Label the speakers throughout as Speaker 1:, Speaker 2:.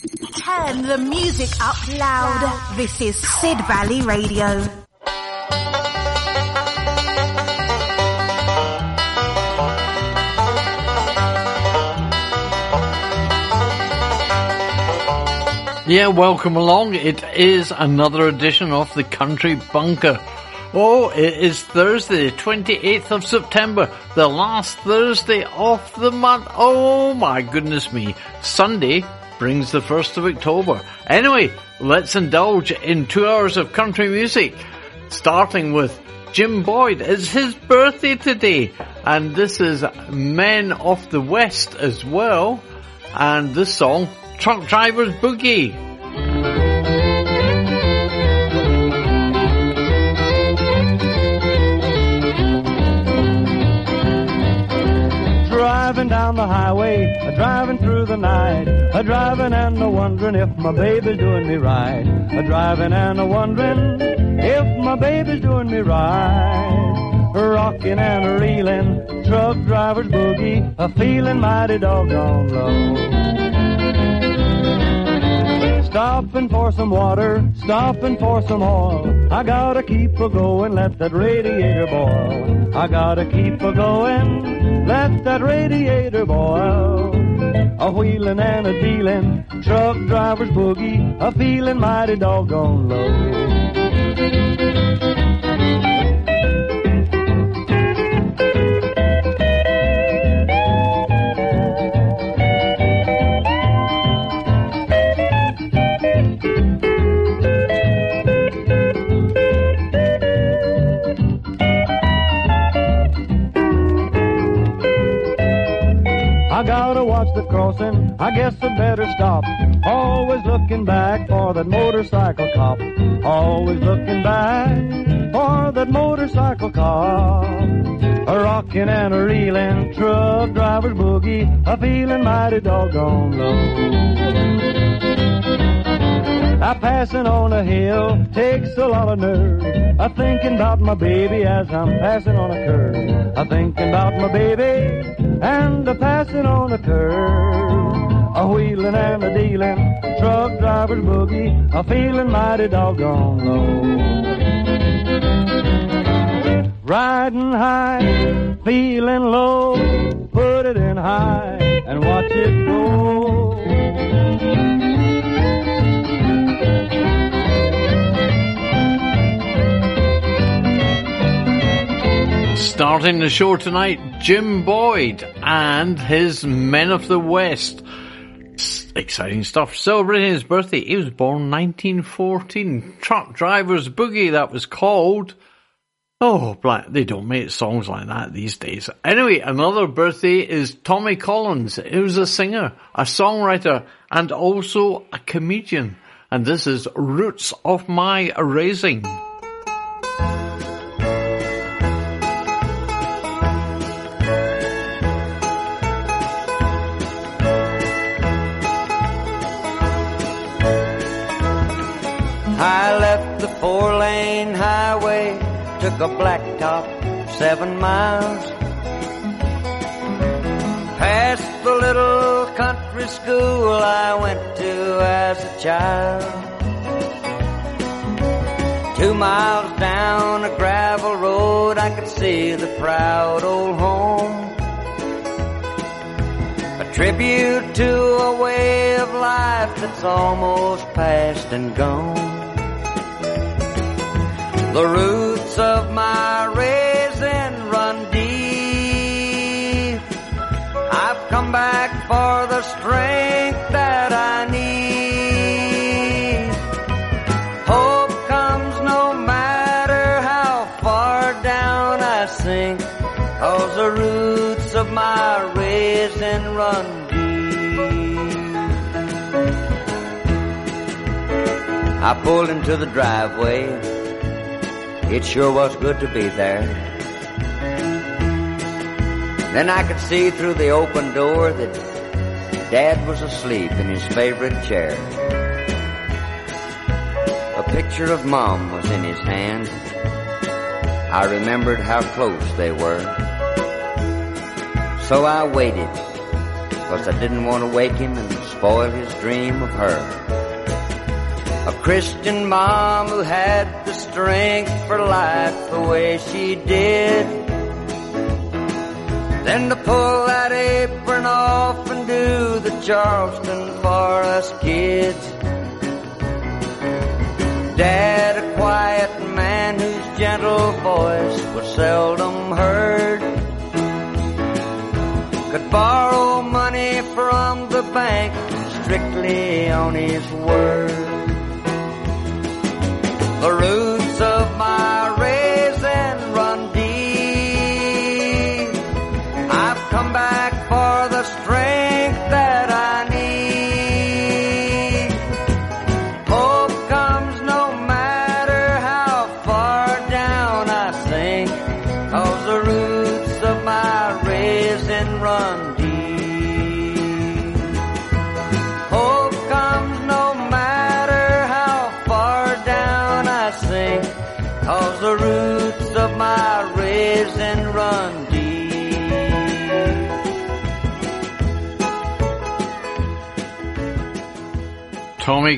Speaker 1: Turn the music up loud. This is Sid Valley Radio.
Speaker 2: Yeah, welcome along. It is another edition of the Country Bunker. Oh, it is Thursday, 28th of September, the last Thursday of the month. Oh my goodness me. Sunday brings the 1st of October. Anyway, let's indulge in two hours of country music, starting with Jim Boyd. It's his birthday today, and this is Men of the West as well. And this song, Truck Driver's Boogie.
Speaker 3: Driving down the highway, a driving through the night, a driving and a wondering if my baby's doing me right, a driving and a wondering if my baby's doing me right, rocking and a reeling, truck driver's boogie, a feeling mighty doggone low. Stopping for some water, stopping for some oil. I gotta keep a going, let that radiator boil. I gotta keep a going, let that radiator boil. A wheeling and a dealing, truck driver's boogie, a feeling mighty doggone low. Crossing, I guess I better stop. Always looking back for that motorcycle cop. Always looking back for that motorcycle cop. A rocking and a reeling, truck driver's boogie, a feeling mighty doggone low. I passing on a hill takes a lot of nerve. I thinking about my baby as I'm passing on a curve. I thinking about my baby and a passing on a curve. A wheeling and a dealing, truck driver's boogie, a feeling mighty doggone low. Riding high, feeling low, put it in high and watch it go.
Speaker 2: Starting the show tonight, Jim Boyd and his Men of the West. Exciting stuff. Celebrating his birthday. He was born 1914. Truck Driver's Boogie, that was called. Oh, black, they don't make songs like that these days. Anyway, another birthday is Tommy Collins. He was a singer, a songwriter, and also a comedian. And this is Roots of My Raising.
Speaker 4: Four lane highway, took a blacktop seven miles. Past the little country school I went to as a child. Two miles down a gravel road I could see the proud old home. A tribute to a way of life that's almost past and gone. The roots of my raising run deep. I've come back for the strength that I need. Hope comes no matter how far down I sink, cause the roots of my raising run deep. I pulled into the driveway. It sure was good to be there. Then I could see through the open door that Dad was asleep in his favorite chair. A picture of Mom was in his hand. I remembered how close they were. So I waited cause I didn't want to wake him and spoil his dream of her. A Christian mom who had strength for life the way she did. Then to pull that apron off and do the Charleston for us kids. Dad, a quiet man whose gentle voice was seldom heard could borrow money from the bank strictly on his word. Of my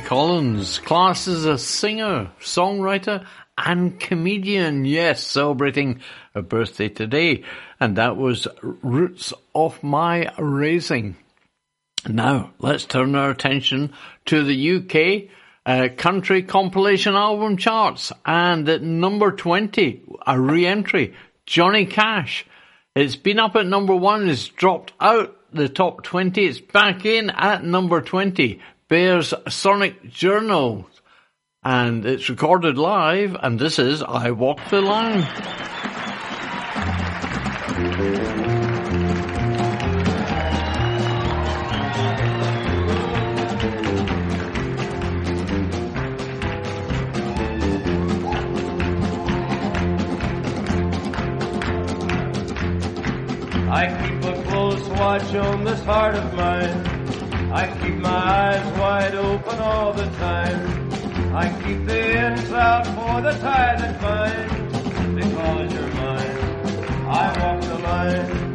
Speaker 2: Collins, class as a singer, songwriter, and comedian. Yes, celebrating a birthday today. And that was Roots of My Raising. Now, let's turn our attention to the UK uh, country compilation album charts. And at number 20, a re-entry, Johnny Cash. It's been up at number one, it's dropped out the top 20, it's back in at number 20. Bears Sonic Journal. And it's recorded live, and this is I Walk the Line.
Speaker 5: I keep a close watch on this heart of mine. I keep my eyes wide open all the time. I keep the ends out for the tide that binds. Because you're mine, I walk the line.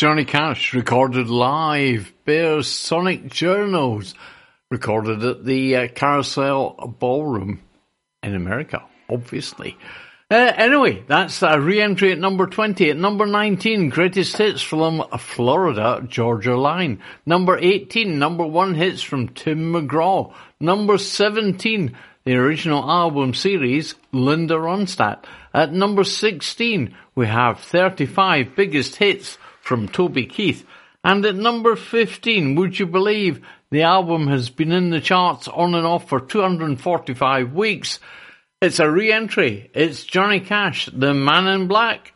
Speaker 2: Johnny Cash recorded live. Bears Sonic Journals recorded at the uh, Carousel Ballroom in America, obviously. Uh, anyway, that's a re-entry at number 20. At number 19, greatest hits from Florida Georgia Line. Number 18, number one hits from Tim McGraw. Number 17, the original album series, Linda Ronstadt. At number 16, we have 35 biggest hits from Toby Keith. And at number 15, would you believe the album has been in the charts on and off for 245 weeks? It's a re-entry. It's Johnny Cash, The Man in Black.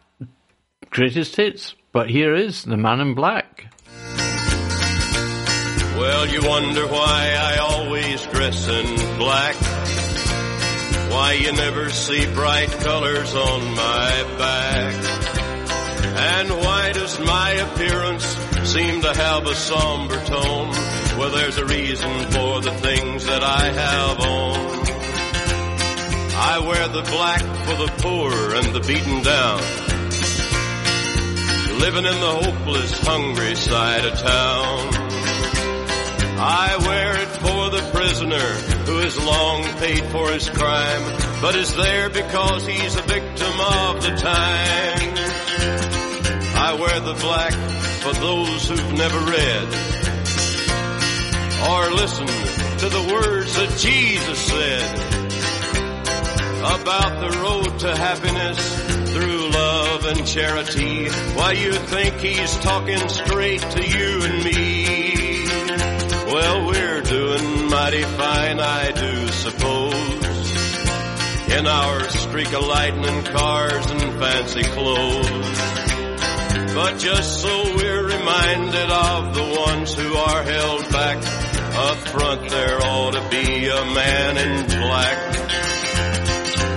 Speaker 2: Greatest hits. But here is The Man in Black.
Speaker 6: Well, you wonder why I always dress in black. Why you never see bright colors on my back. And why does my appearance seem to have a somber tone? Well, there's a reason for the things that I have on. I wear the black for the poor and the beaten down. Living in the hopeless, hungry side of town. I wear it for the prisoner who has long paid for his crime, but is there because he's a victim of the times. I wear the black for those who've never read or listened to the words that Jesus said about the road to happiness through love and charity. Why you think he's talking straight to you and me? Well, we're doing mighty fine, I do suppose. In our streak of lightning cars and fancy clothes. But just so we're reminded of the ones who are held back, up front there ought to be a man in black.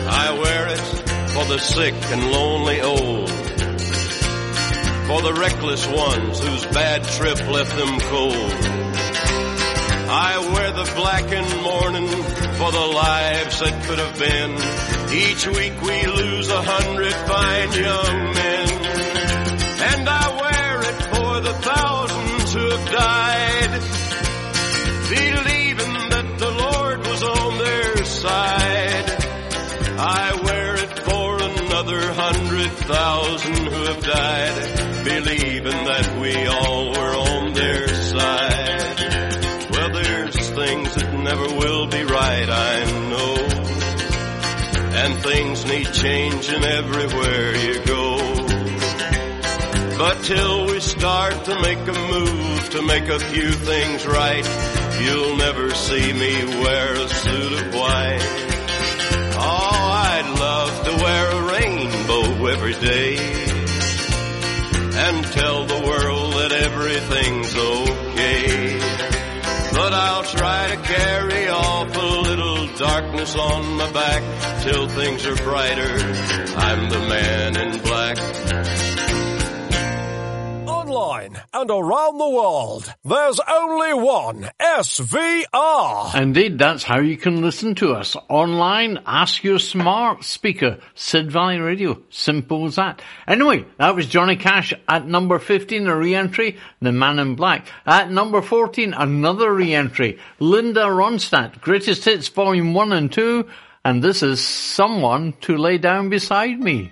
Speaker 6: I wear it for the sick and lonely old. For the reckless ones whose bad trip left them cold. I wear the black blackened mourning for the lives that could have been. Each week we lose a hundred fine young men. For the thousands who have died, believing that the Lord was on their side. I wear it for another hundred thousand who have died, believing that we all were on their side. Well, there's things that never will be right, I know. And things need changing everywhere you go. But till we start to make a move to make a few things right, you'll never see me wear a suit of white. Oh, I'd love to wear a rainbow every day and tell the world that everything's okay. But I'll try to carry off a little darkness on my back till things are brighter. I'm the man in black.
Speaker 7: Online and around the world, there's only one SVR.
Speaker 2: Indeed, that's how you can listen to us online. Ask your smart speaker, Sid Valley Radio. Simple as that. Anyway, that was Johnny Cash at number 15, a re-entry, The Man in Black. At number 14, another re-entry, Linda Ronstadt, Greatest Hits Volume 1 and 2, and this is Someone to Lay Down Beside Me.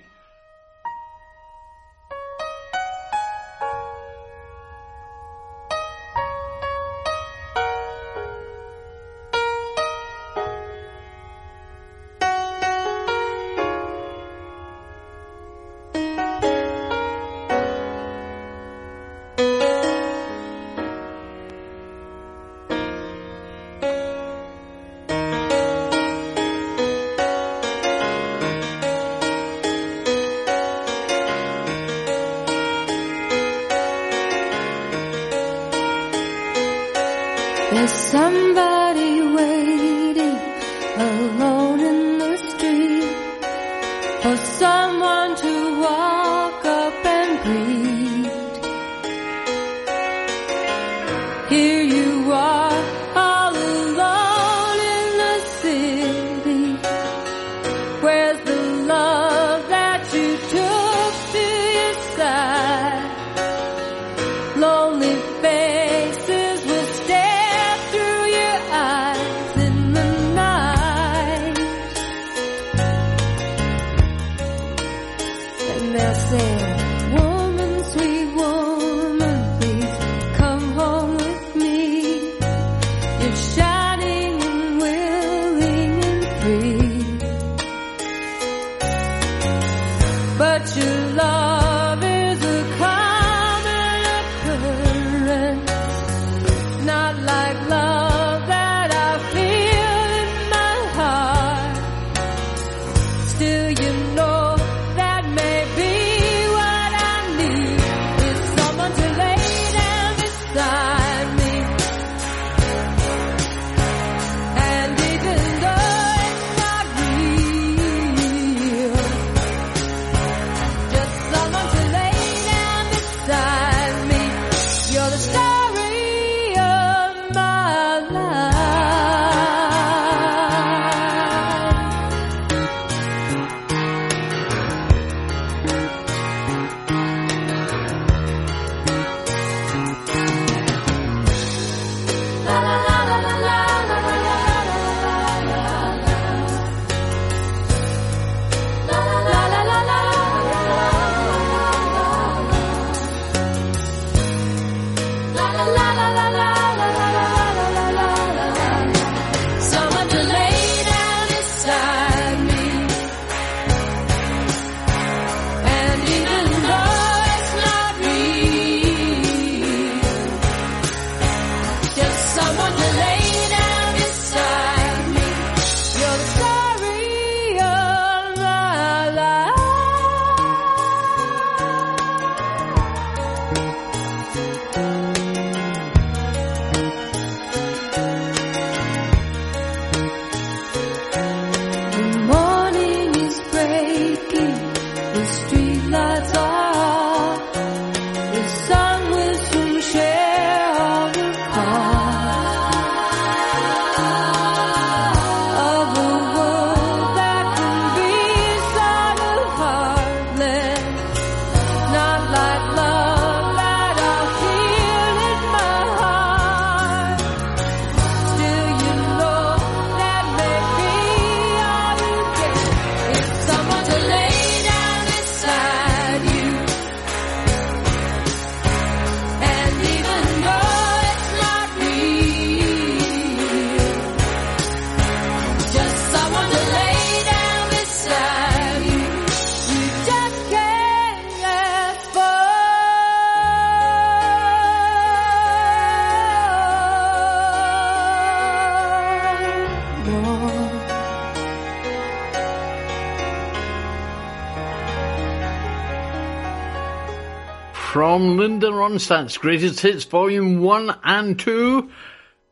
Speaker 2: stop. Linda Greatest Hits Volume 1 and 2,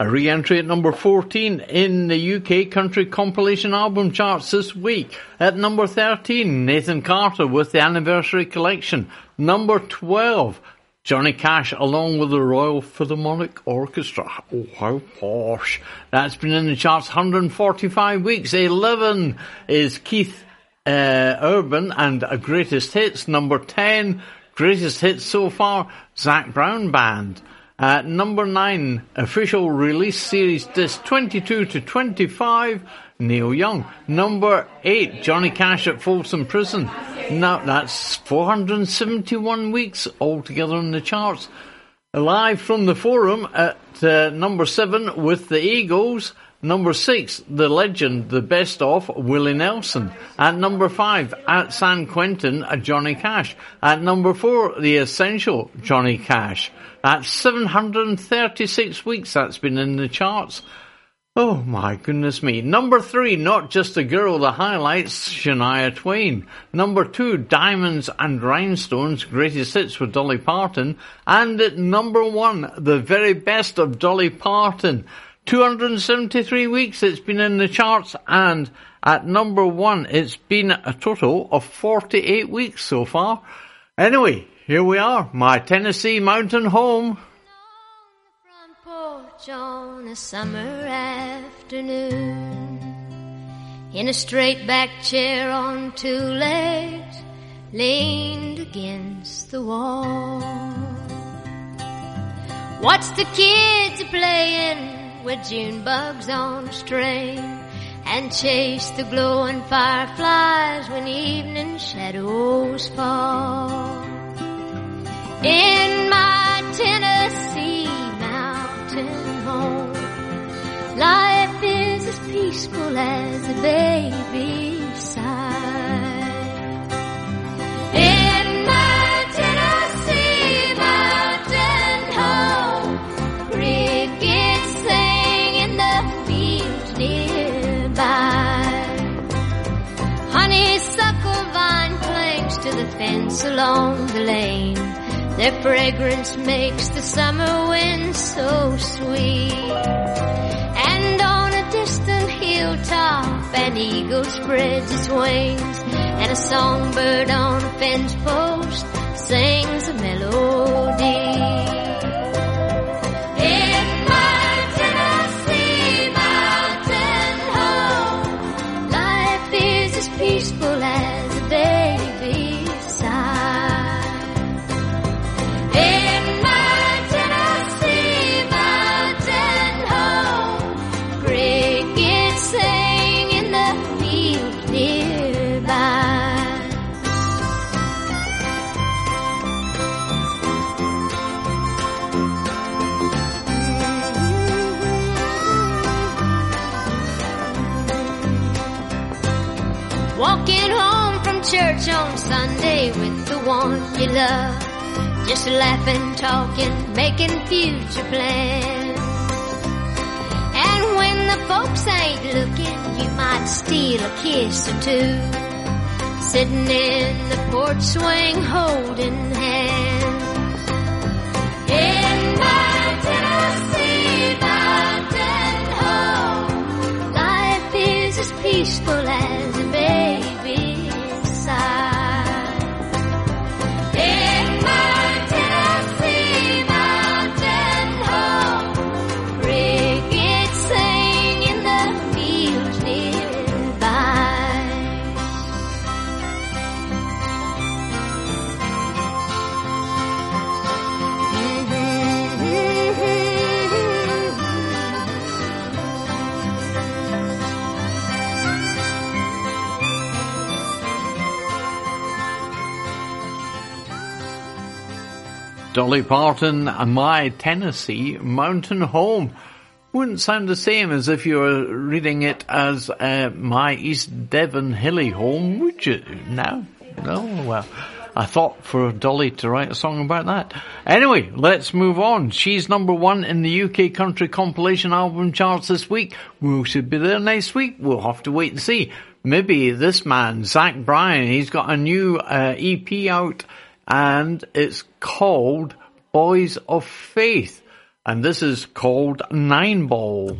Speaker 2: a re-entry at number 14 in the UK Country Compilation Album Charts this week. At number 13, Nathan Carter with the Anniversary Collection. Number 12, Johnny Cash along with the Royal Philharmonic Orchestra. Oh, how posh. That's been in the charts 145 weeks. 11 is Keith uh, Urban and a Greatest Hits. Number 10, Greatest Hits so far, Zac Brown Band. At number 9, official release series disc 22 to 25, Neil Young. Number 8, Johnny Cash at Folsom Prison. Now that's 471 weeks altogether in the charts. Live from the forum at uh, number 7 with the Eagles. Number 6, the legend, the best of, Willie Nelson. At number 5, at San Quentin, uh, Johnny Cash. At number 4, the essential, Johnny Cash. At 736 weeks that's been in the charts. Oh my goodness me. Number three, not just a girl, the highlights, Shania Twain. Number two, Diamonds and Rhinestones, greatest hits with Dolly Parton. And at number one, the very best of Dolly Parton. 273 weeks it's been in the charts and at number one it's been a total of 48 weeks so far. Anyway, here we are, my Tennessee mountain home.
Speaker 8: front porch on a summer afternoon. In a straight back chair on two legs, leaned against the wall. Watch the kids playing with June bugs on a string and chase the glowing fireflies when evening shadows fall. In my Tennessee mountain home, life is as peaceful as a baby's fence along the lane. Their fragrance makes the summer wind so sweet. And on a distant hilltop, an eagle spreads its wings, and a songbird on a fence post sings a melody. Church on Sunday with the one you love. Just laughing, talking, making future plans. And when the folks ain't looking, you might steal a kiss or two. Sitting in the porch swing, holding hands. In my Tennessee mountain home, life is as peaceful as a baby's
Speaker 2: Dolly Parton, My Tennessee Mountain Home. Wouldn't sound the same as if you were reading it as uh, My East Devon Hilly Home, would you? No? No? Well, I thought for Dolly to write a song about that. Anyway, let's move on. She's number one in the UK country compilation album charts this week. We should be there next week. We'll have to wait and see. Maybe this man, Zach Bryan, he's got a new uh, EP out and it's called Boys of Faith. And this is called Nine Ball.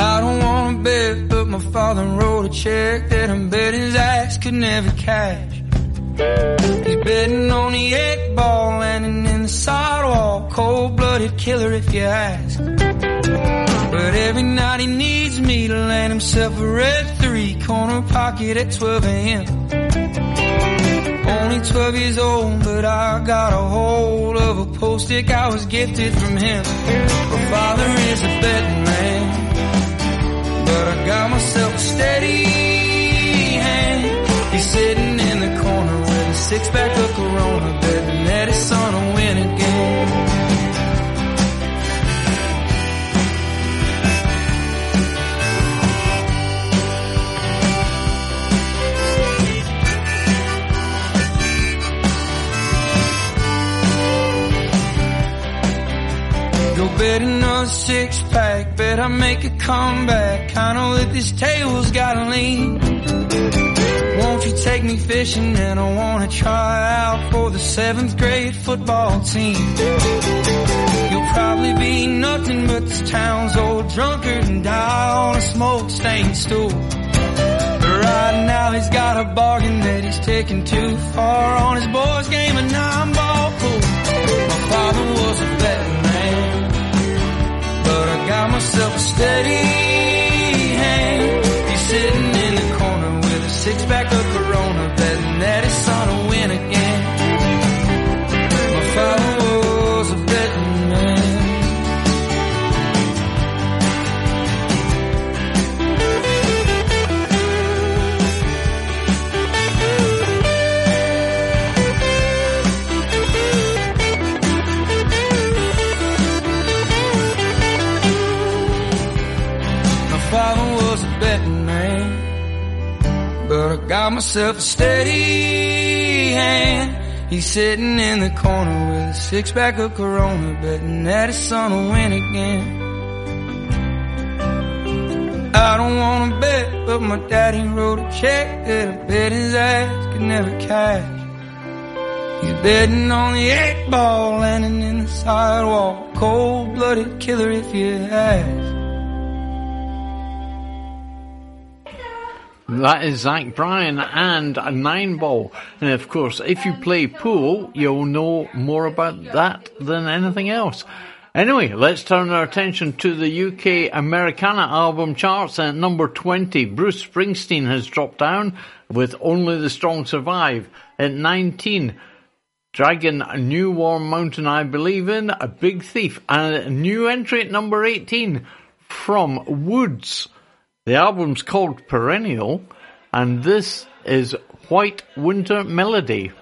Speaker 9: I don't wanna bet, but my father wrote a check that I'm betting his ass could never cash. He's betting on the cold-blooded killer if you ask. But every night he needs me to land himself a red three corner pocket at 12 a.m. Only 12 years old, but I got a hold of a post-it I was gifted from him. My father is a betting man. But I got myself a steady hand. He's sitting in the corner with a six pack of Corona, betting that his son will bet another six pack, bet I make a comeback. I know that this table's gotta lean. Won't you take me fishing and I wanna try out for the seventh grade football team. You'll probably be nothing but this town's old drunkard and die on a smoke stained stool. Right now he's got a bargain that he's taking too far on his boys game of nine ball pool. My father was a got myself a steady hand. He's sitting in the corner with a six pack got myself a steady hand. He's sitting in the corner with a six pack of Corona, betting that his son will win again. I don't wanna bet, but my daddy wrote a check that I bet his ass could never cash. He's betting on the eight ball landing in the sidewalk, cold blooded killer if you ask.
Speaker 2: That is Zach Bryan and a nine ball. And of course, if you play pool, you'll know more about that than anything else. Anyway, let's turn our attention to the UK Americana album charts. At number 20, Bruce Springsteen has dropped down with Only the Strong Survive. At 19, Dragon, a new warm mountain I believe in, a big thief, and a new entry at number 18 from Woods. The album's called Perennial, and this is White Winter Melody.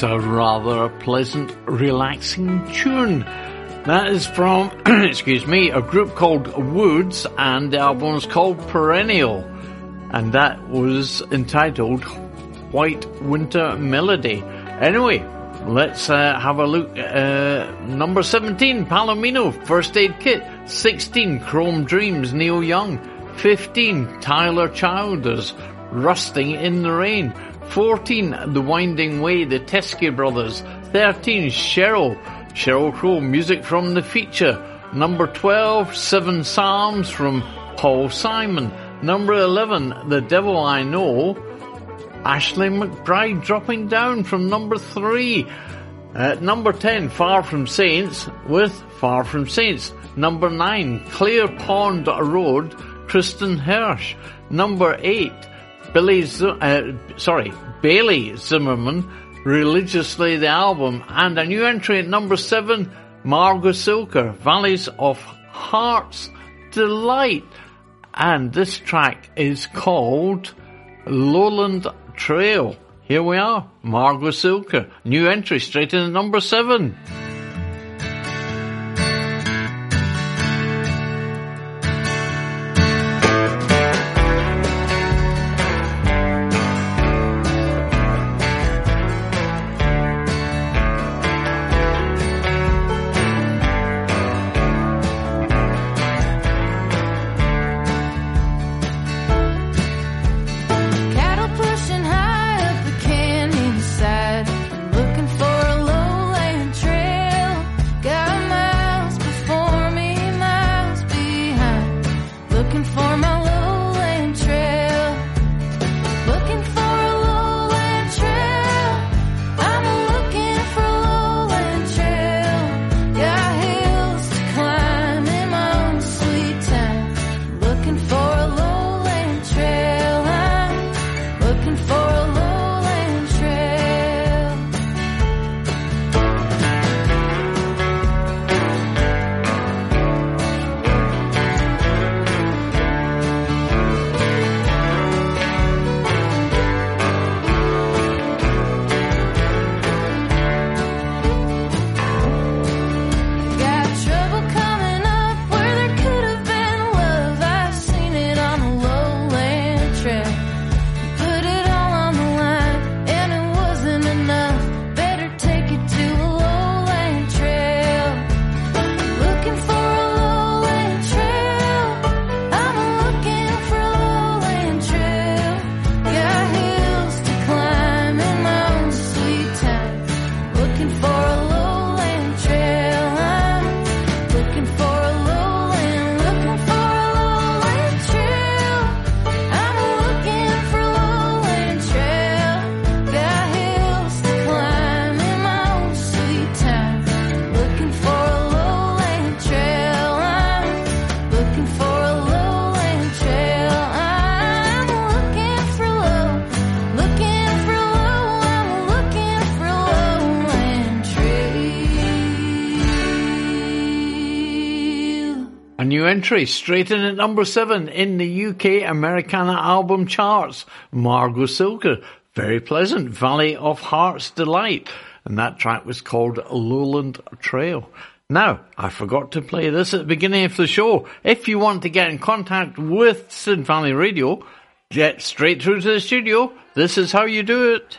Speaker 2: Is a rather pleasant, relaxing tune. That is from, excuse me, a group called Woods, and the album is called Perennial, and that was entitled White Winter Melody. Anyway, let's uh, have a look. Uh, number 17, Palomino, First Aid Kit. 16, Chrome Dreams, Neil Young. 15, Tyler Childers, Rusting in the Rain. 14, The Winding Way, The Teskey Brothers. 13, Sheryl, Sheryl Crow, music from the feature. Number 12, Seven Psalms from Paul Simon. Number 11, The Devil I Know, Ashley McBryde dropping down from number 3. At number 10, Far From Saints with Far From Saints. Number 9, Clear Pond Road, Kristin Hersh. Number 8, Billy, uh, sorry, Bailey Zimmerman, Religiously the album, and a new entry at number seven, Margo Cilker, Valleys of Heart's Delight. And this track is called Lowland Trail. Here we are, Margo Cilker, new entry straight in at number seven. Entry, straight in at number seven in the UK Americana album charts. Margo Cilker, very pleasant, Valley of Heart's Delight. And that track was called Lowland Trail. Now, I forgot to play this at the beginning of the show. If you want to get in contact with Sid Valley Radio, get straight through to the studio. This is how you do it.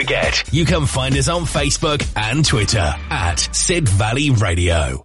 Speaker 10: forget, you can find us on Facebook and Twitter at Sid Valley Radio.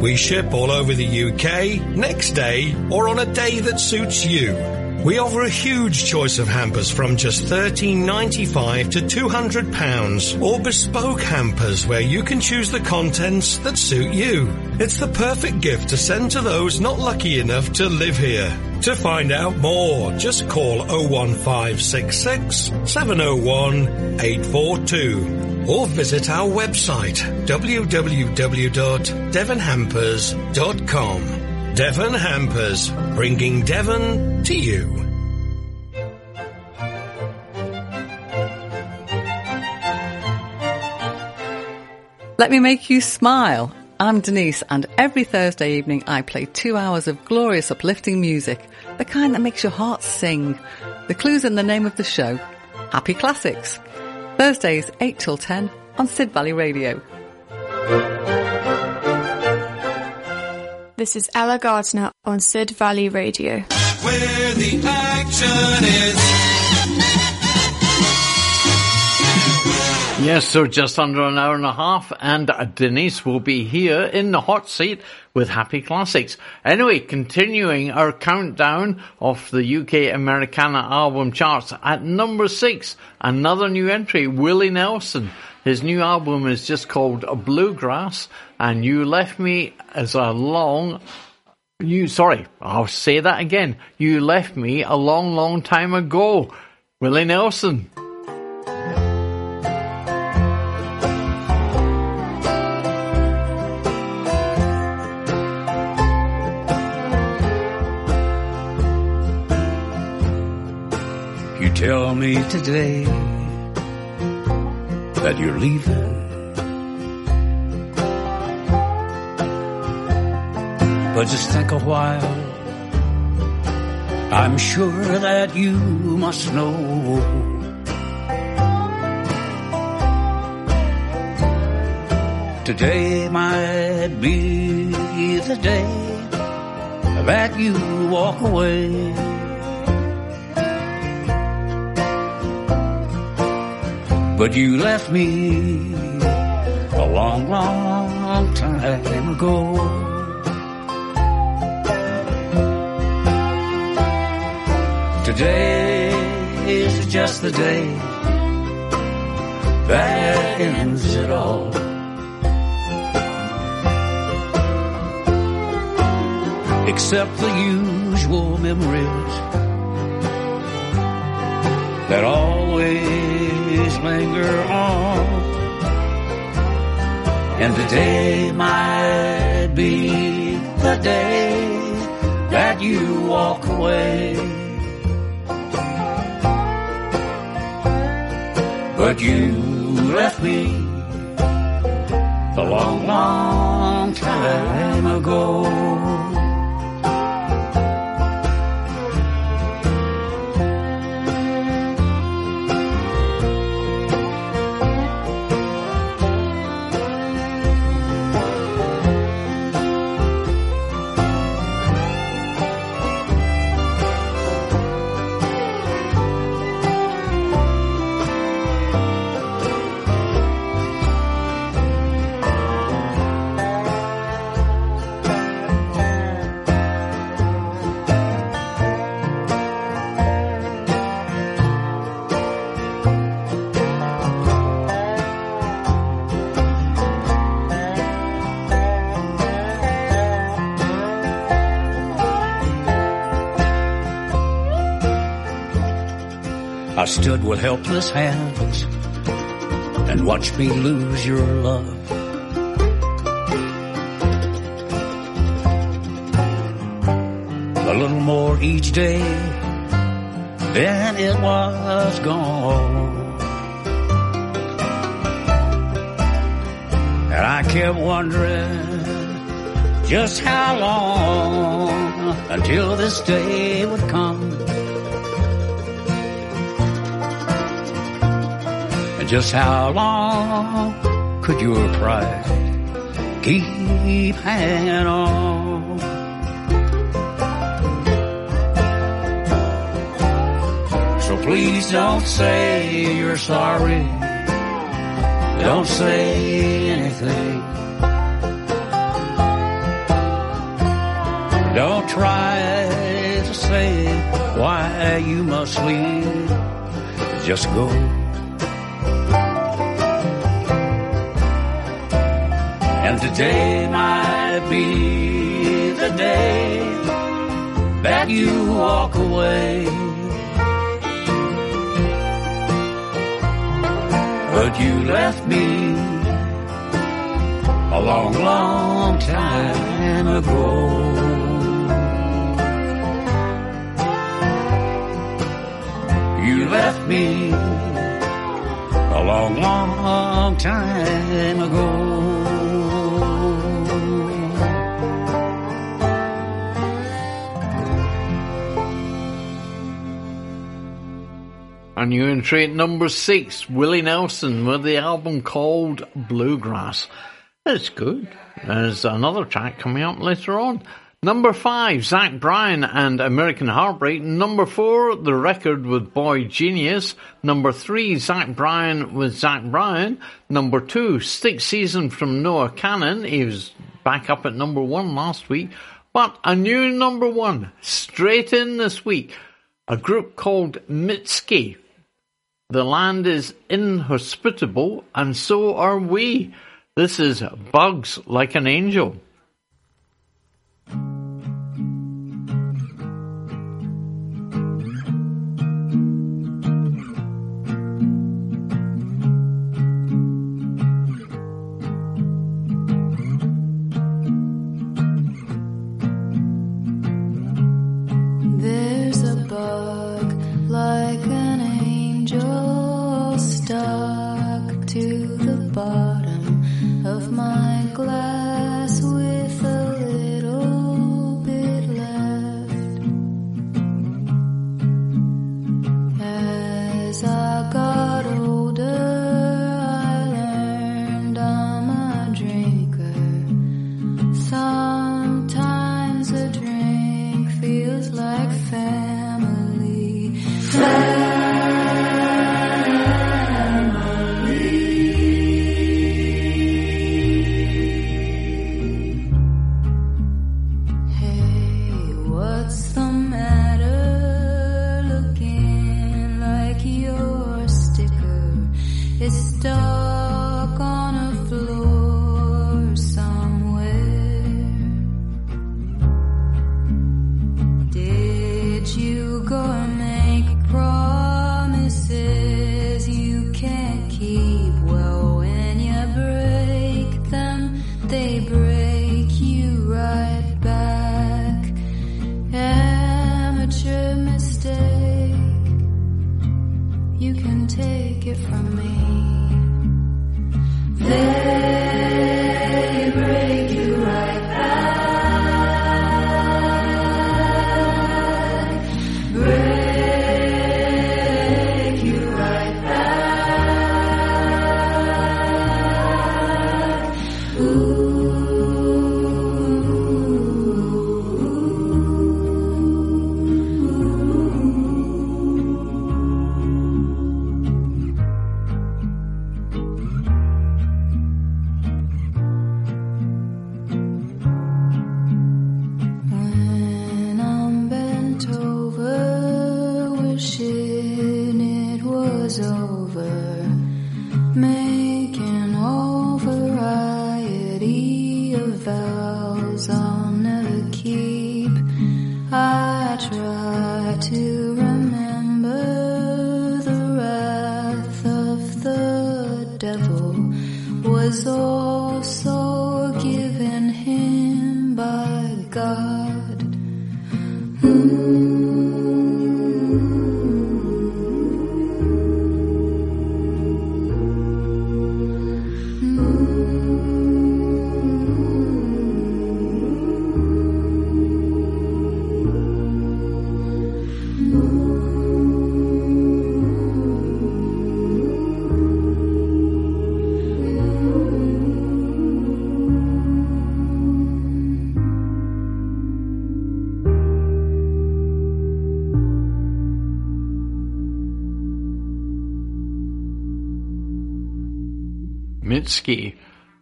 Speaker 11: We ship all over the UK, next day, or on a day that suits you. We offer a huge choice of hampers from just $13.95 to £200 or bespoke hampers where you can choose the contents that suit you. It's the perfect gift to send to those not lucky enough to live here. To find out more, just call 01566 701 842 or visit our website www.devonhampers.com. Devon Hampers, bringing Devon to you.
Speaker 12: Let me make you smile. I'm Denise, and every Thursday evening I play two hours of glorious uplifting music, the kind that makes your heart sing. The clue's in the name of the show. Happy Classics. Thursdays 8 till 10 on Sid Valley Radio.
Speaker 13: This is Ella Gardner on Sid Valley Radio.
Speaker 9: Where the action is.
Speaker 2: Yes, so just under an hour and a half, and Denise will be here in the hot seat with Happy Classics. Anyway, continuing our countdown of the UK Americana album charts at number six, another new entry, Willie Nelson. His new album is just called Bluegrass, and You Left Me as a long you, sorry, I'll say that again. You left me a long, long time ago. Willie Nelson.
Speaker 14: Tell me today that you're leaving. But just think a while. I'm sure that you must know. Today might be the day that you walk away. But you left me a long, long time ago. Today is just the day that ends it all. Except the usual memories that always linger on. And today might be the day that you walk away. But you left me a long, long time ago. Stood with helpless hands and watched me lose your love. A little more each day, then it was gone. And I kept wondering just how long until this day would come. Just how long could your pride keep hanging on? So please don't say you're sorry. Don't say anything. Don't try to say why you must leave. Just go. And today might be the day that you walk away. But you left me a long, long time ago. You left me a long, long time ago.
Speaker 2: And you entry at number six, Willie Nelson with the album called Bluegrass. It's good. There's another track coming up later on. Number five, Zach Bryan and American Heartbreak. Number four, The Record with boygenius. Number three, Zach Bryan with Zach Bryan. Number two, Stick Season from Noah Kahan. He was back up at number one last week. But a new number one, straight in this week. A group called Mitski. The land is inhospitable, and so are we. This is Bugs Like an Angel.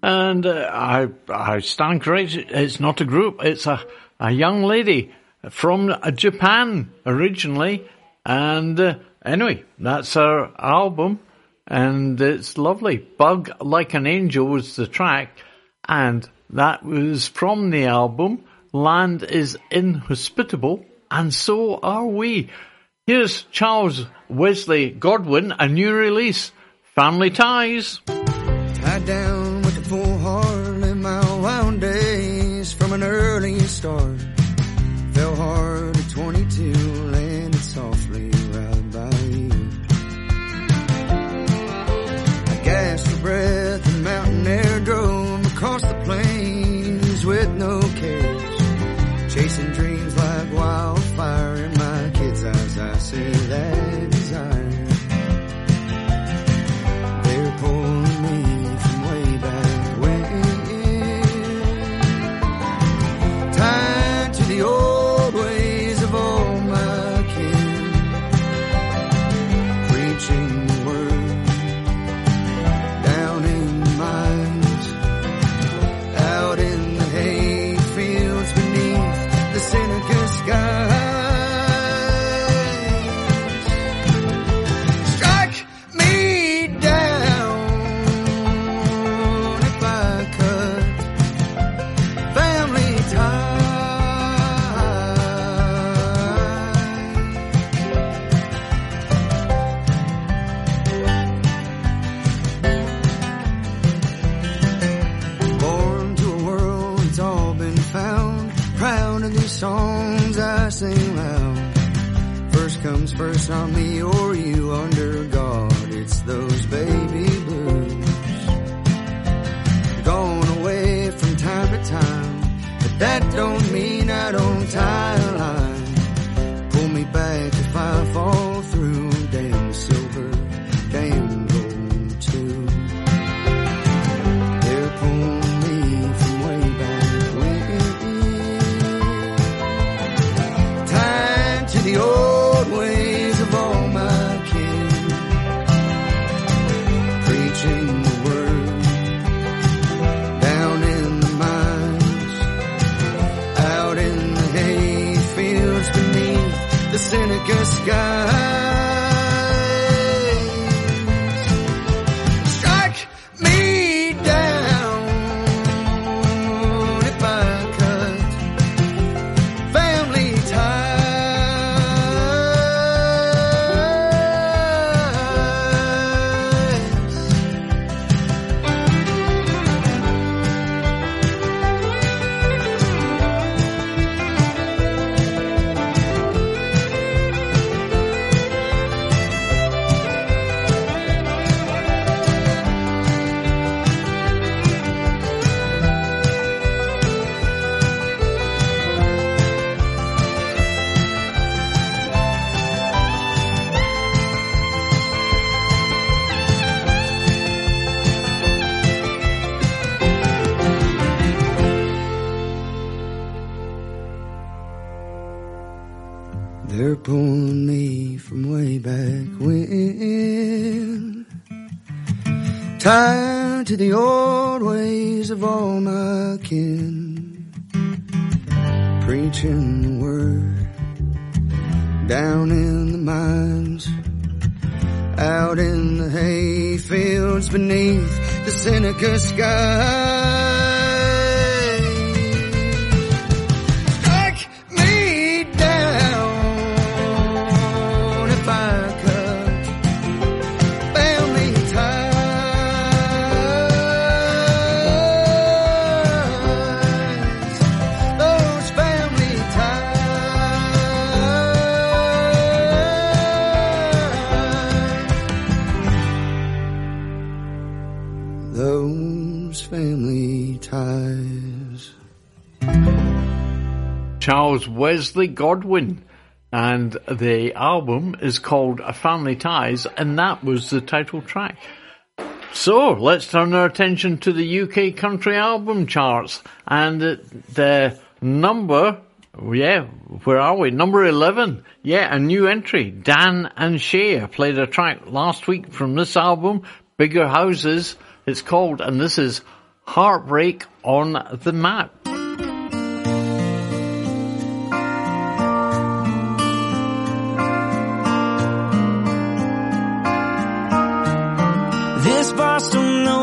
Speaker 2: And uh, I, I stand corrected. It's not a group. It's a, a young lady from uh, Japan originally. And uh, anyway, that's her album. And it's lovely. Bug Like an Angel was the track. And that was from the album. Land is inhospitable. And so are we. Here's Charles Wesley Godwin, a new release, Family Ties.
Speaker 15: Lie down with a full heart, and my wild days from an early start. the old ways of all my kin. Preaching the word down in the mines, out in the hayfields beneath the Seneca sky.
Speaker 2: Wesley Godwin. And the album is called *A Family Ties, and that was the title track. So let's turn our attention to the UK country album charts and the number. Yeah, where are we? Number 11. Yeah, a new entry. Dan and Shay played a track last week from this album, Bigger Houses, it's called, and this is Heartbreak on the Map.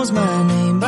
Speaker 16: knows my name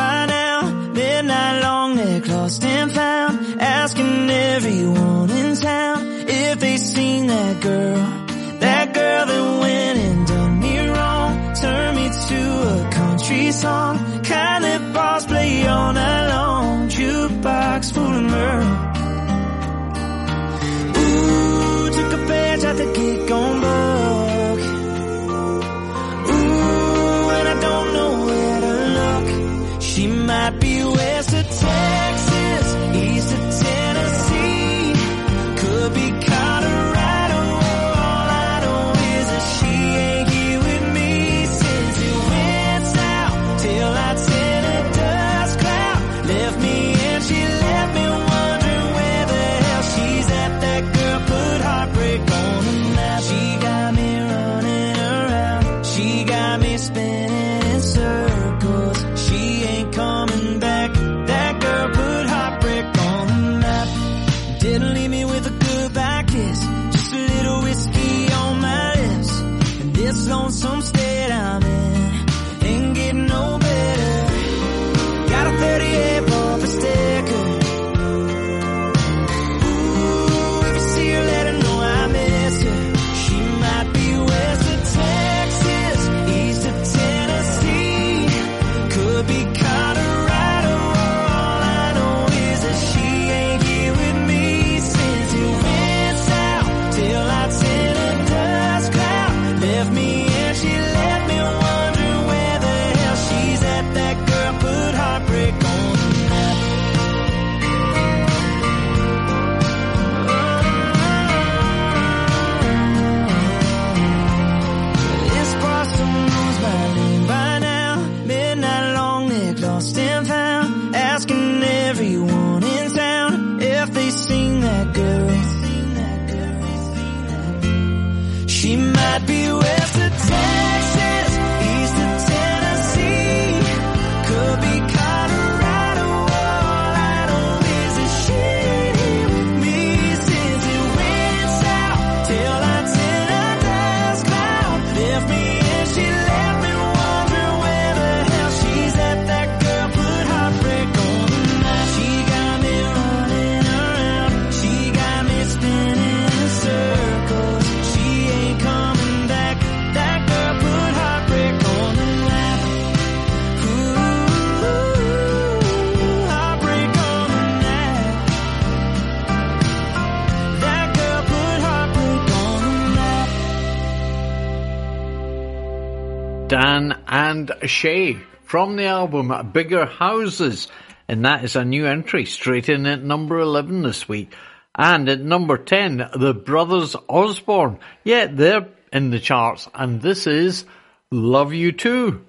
Speaker 16: and
Speaker 2: Shay from the album Bigger Houses. And that is a new entry straight in at number 11 this week. And at number 10, the Brothers Osborne. Yeah, they're in the charts. And this is Love You Too.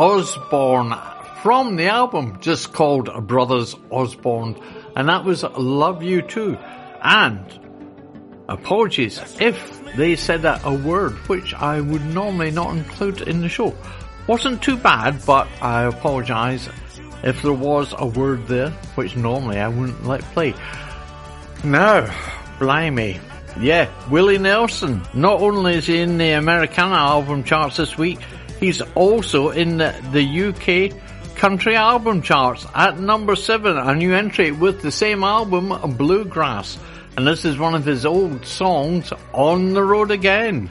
Speaker 2: Osborne from the album just called Brothers Osborne, and that was Love You Too. And apologies if they said that a word which I would normally not include in the show. Wasn't too bad, but I apologise if there was a word there which normally I wouldn't let play. Now, blimey. Yeah, Willie Nelson. Not only is he in the Americana album charts this week, he's also in the, UK country album charts at number seven, a new entry with the same album, Bluegrass. And this is one of his old songs, On the Road Again.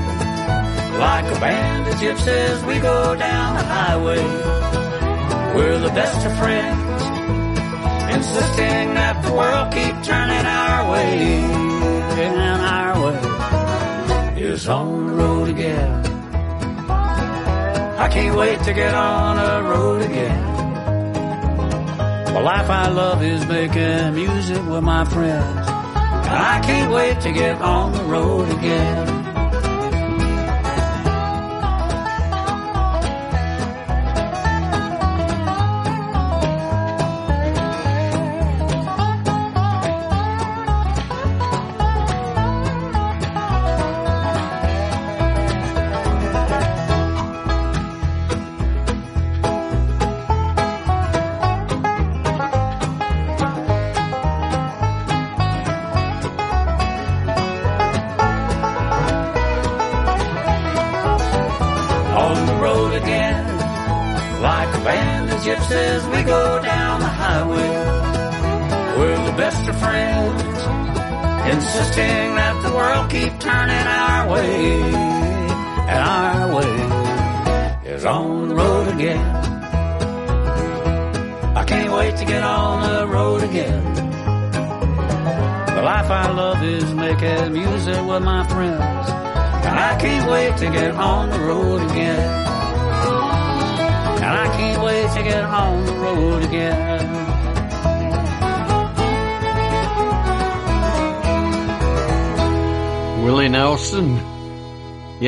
Speaker 14: Like a band of gypsies, we go down the highway. We're the best of friends. Insisting that the world keep turning our way. And our way is on the road again. I can't wait to get on the road again. The life I love is making music with my friends. And I can't wait to get on the road again.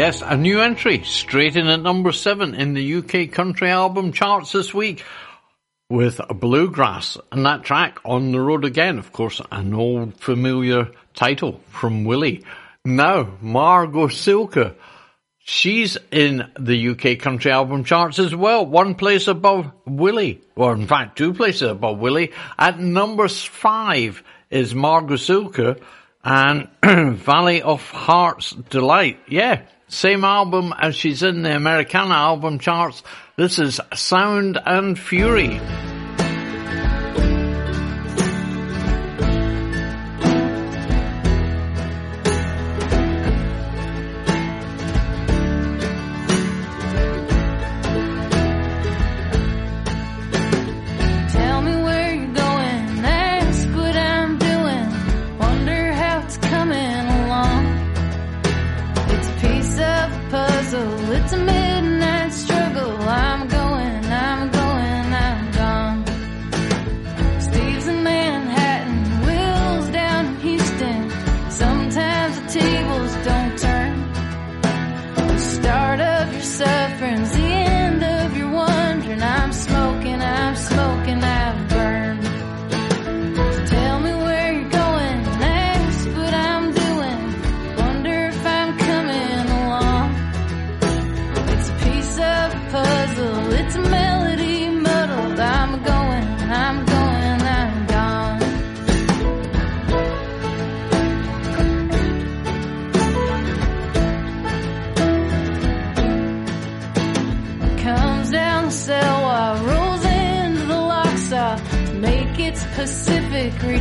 Speaker 2: Yes, a new entry, straight in at number seven in the UK country album charts this week with Bluegrass and that track on the road again. Of course, an old familiar title from Willie. Now, Margo Cilker. She's in the UK country album charts as well. One place above Willie. Or in fact, two places above Willie. At number five is Margo Cilker and Valley of Heart's Delight. Yeah, same album as she's in the Americana album charts. This is Sound and Fury.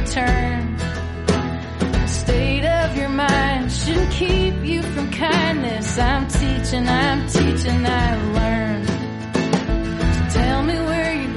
Speaker 17: Return. The state of your mind shouldn't keep you from kindness. I'm teaching, I'm teaching, I've learned. So tell me where you're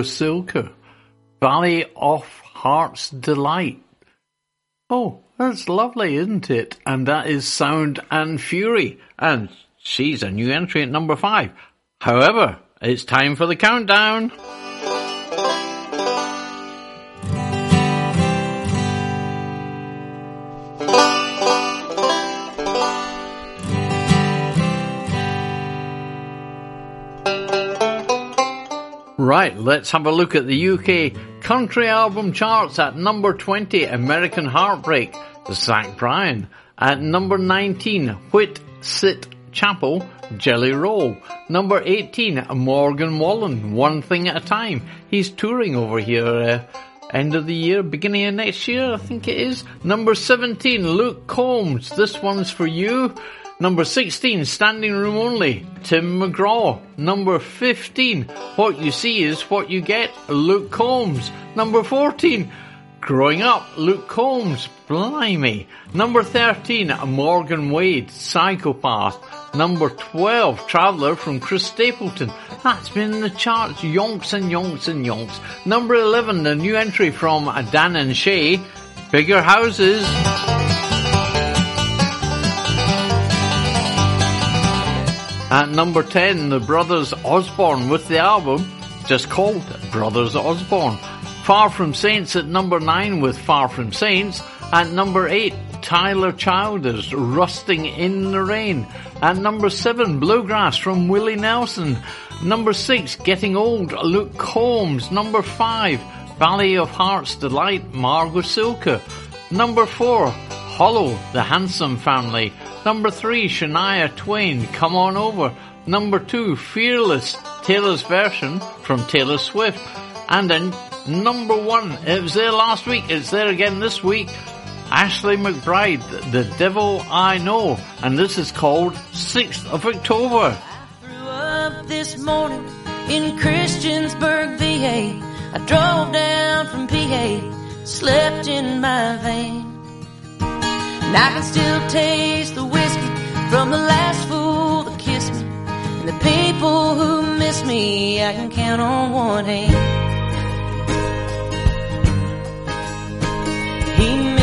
Speaker 2: Cilker, Valley of Heart's Delight. Oh, that's lovely, isn't it? And that is Sound and Fury. And she's a new entry at number five. However, it's time for the countdown. Right, let's have a look at the UK country album charts at number 20, American Heartbreak, Zach Bryan. At number 19, Whit Sit Chapel, Jelly Roll. Number 18, Morgan Wallen, One Thing at a Time. He's touring over here, uh, end of the year, beginning of next year, I think it is. Number 17, Luke Combs, This One's for You. Number 16, Standing Room Only, Tim McGraw. Number 15, What You See Is What You Get, Luke Combs. Number 14, Growing Up, Luke Combs, Blimey. Number 13, Morgan Wade, Psychopath. Number 12, Traveller from Chris Stapleton. That's been in the charts, yonks and yonks and yonks. Number 11, the new entry from Dan and Shay, Bigger Houses. At number 10, the Brothers Osborne with the album just called Brothers Osborne. Far From Saints at number 9 with Far From Saints. At number 8, Tyler Childers, Rusting in the Rain. At number 7, Bluegrass from Willie Nelson. Number 6, Getting Old, Luke Combs. Number 5, Valley of Heart's Delight, Margo Cilker. Number 4, Hollow, The Handsome Family. Number 3, Shania Twain, Come On Over. Number 2, Fearless, Taylor's version from Taylor Swift. And then number 1, it was there last week, it's there again this week. Ashley McBryde, The Devil I Know. And this is called 6th of October.
Speaker 18: I threw up this morning in Christiansburg, VA. I drove down from PA, slept in my van. And I can still taste the whiskey from the last fool that kissed me. And the people who miss me, I can count on one hand. He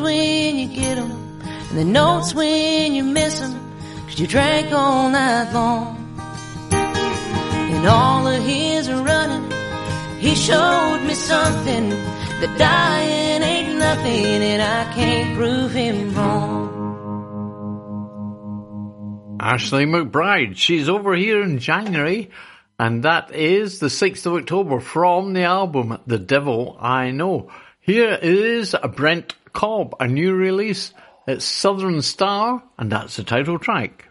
Speaker 16: when you get 'em, and the notes when you miss 'em, 'cause you drank all night long. And all of his are running, he showed me something that dying ain't nothing, and I can't prove him wrong.
Speaker 2: Ashley McBryde. She's over here in January, and that is the 6th of October from the album The Devil I Know. Here is a Brent Cobb, a new release. It's Southern Star, and that's the title track.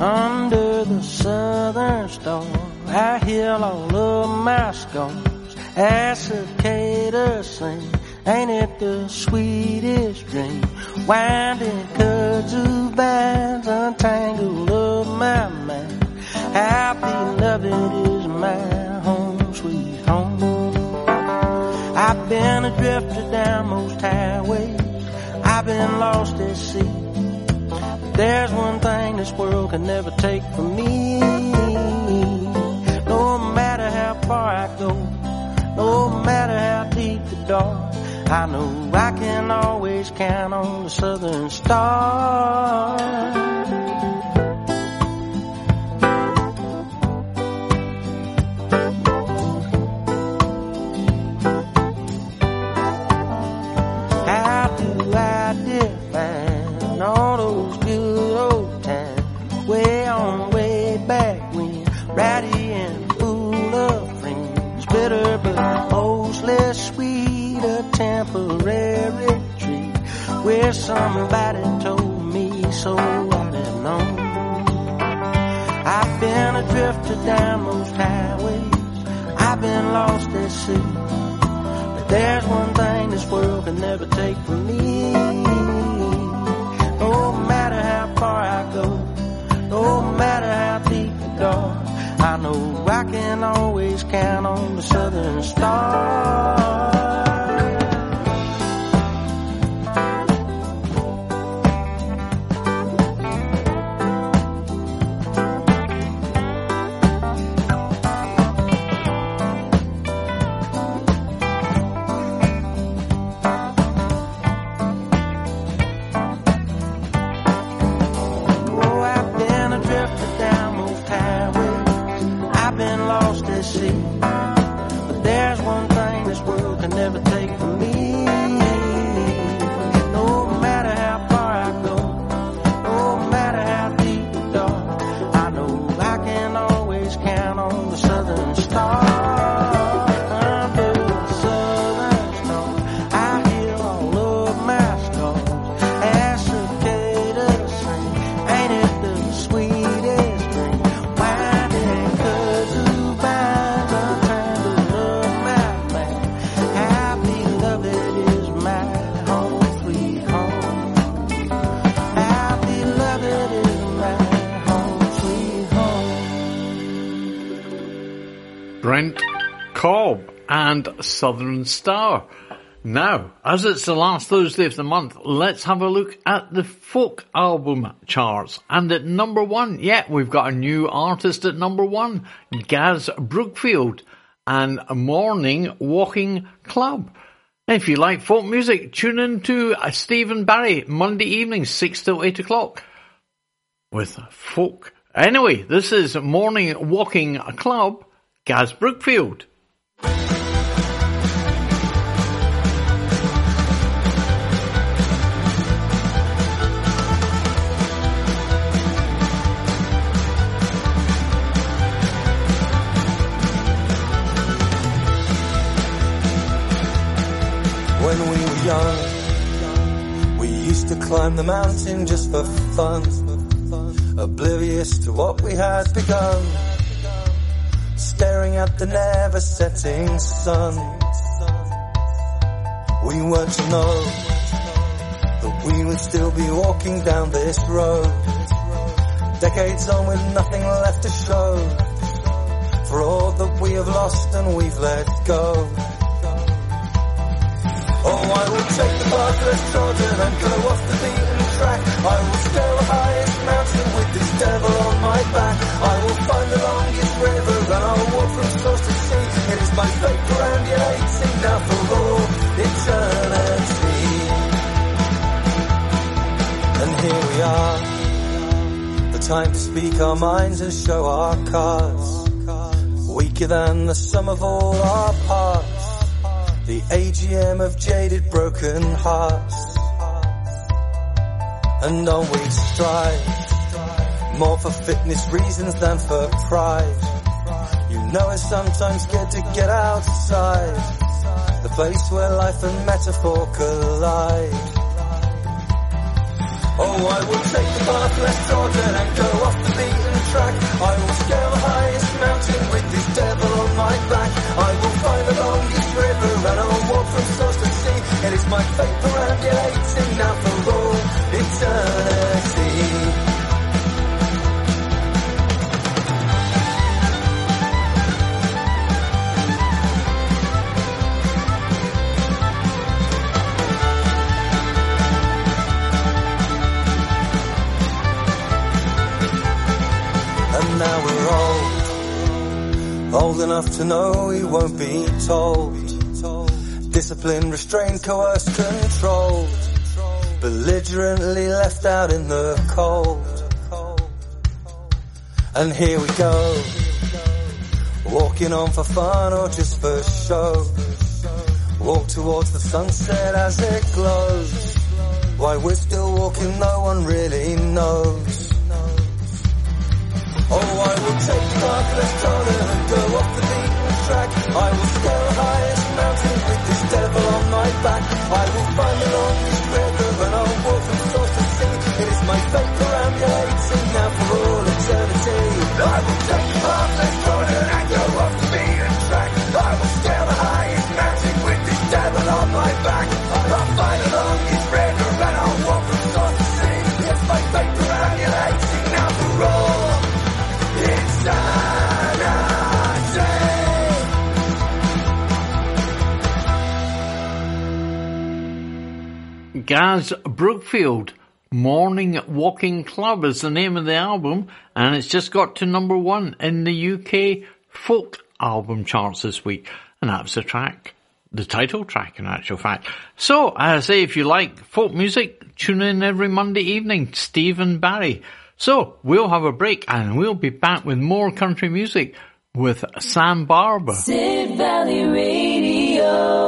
Speaker 19: Under the southern star, I heal all of my scars. As cicadas sing, ain't it the sweetest dream? Winding of bands, untangled of my mind. Happy loving is my home, sweet home. I've been a drifter down most highways. I've been lost at sea. There's one thing this world can never take from me. No matter how far I go, no matter how deep the dark, I know I can always count on the southern star. Somebody told me so I'd have known. I've been adrift down most highways, I've been lost at sea. But there's one thing this world can never take from me. No matter how far I go, no matter how deep the dark, I know I can always count on the southern star.
Speaker 2: And Southern Star. Now, as it's the last Thursday of the month, let's have a look at the folk album charts. And at number one, yeah, we've got a new artist at number one, Gaz Brookfield and Morning Walking Club. If you like folk music, tune in to uh, Stephen Barry Monday evening, 6 till 8 o'clock with folk. Anyway, this is Morning Walking Club, Gaz Brookfield.
Speaker 20: When we were young, we used to climb the mountain just for fun, oblivious to what we had begun, staring at the never setting sun. We weren't to know that we would still be walking down this road, decades on with nothing left to show, for all that we have lost and we've let go. I will take the path less trodden and go off the beaten track. I will scale the highest mountain with this devil on my back. I will find the longest river and I'll walk from source to sea. It is my fate perambulating now for all eternity. And here we are. The time to speak our minds and show our cards. Weaker than the sum of all our parts. The AGM of jaded broken hearts. And on we strive. More for fitness reasons than for pride. You know it's sometimes good to get outside. The place where life and metaphor collide. Oh, I will take the path less trodden and go off the beaten track. I will scale the highest mountain with this devil on my back. I will find the longest river and I'll walk from source to sea. And It is my fate perambulating now for all eternity. And now we're old, old enough to know we won't be told. Discipline, restraint, coerced, controlled, belligerently left out in the cold. And here we go, walking on for fun or just for show. Walk towards the sunset as it glows. Why we're still walking, no one really knows. Less trodden and go off the beaten track. I will scale the highest mountain with this devil on my back. I will find the longest river and I'll walk from source to sea. It is my fate perambulating now for all eternity. I will take the path
Speaker 2: Gaz Brookfield, Morning Walking Club is the name of the album, and it's just got to number one in the UK folk album charts this week. And that was the track, the title track in actual fact. So, as I say, if you like folk music, tune in every Monday evening, Stephen Barry. So, we'll have a break and we'll be back with more country music with Sam Barber.
Speaker 16: Sid Valley Radio.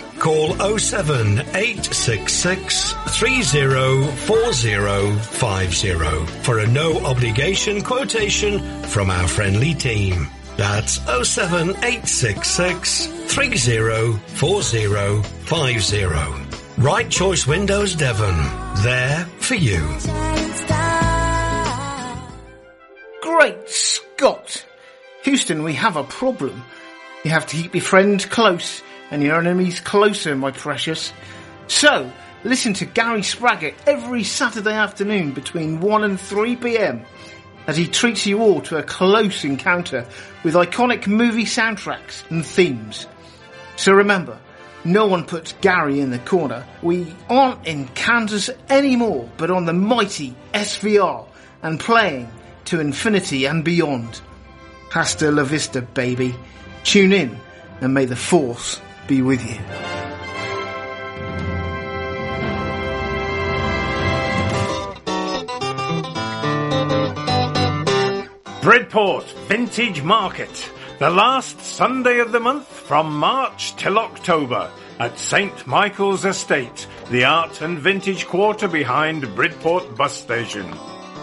Speaker 11: Call 07866 304050 for a no obligation quotation from our friendly team. That's 07866 304050. Right Choice Windows Devon. There for you.
Speaker 21: Great Scott! Houston, we have a problem. You have to keep your friends close and your enemies closer, my precious. So, listen to Gary Spraggett every Saturday afternoon between 1 and 3 pm as he treats you all to a close encounter with iconic movie soundtracks and themes. So remember, no one puts Gary in the corner. We aren't in Kansas anymore, but on the mighty SVR and playing to infinity and beyond. Hasta la vista, baby. Tune in and may the force be with you.
Speaker 22: Bridport Vintage Market, the last Sunday of the month from March till October at St. Michael's Estate, the art and vintage quarter behind Bridport Bus Station.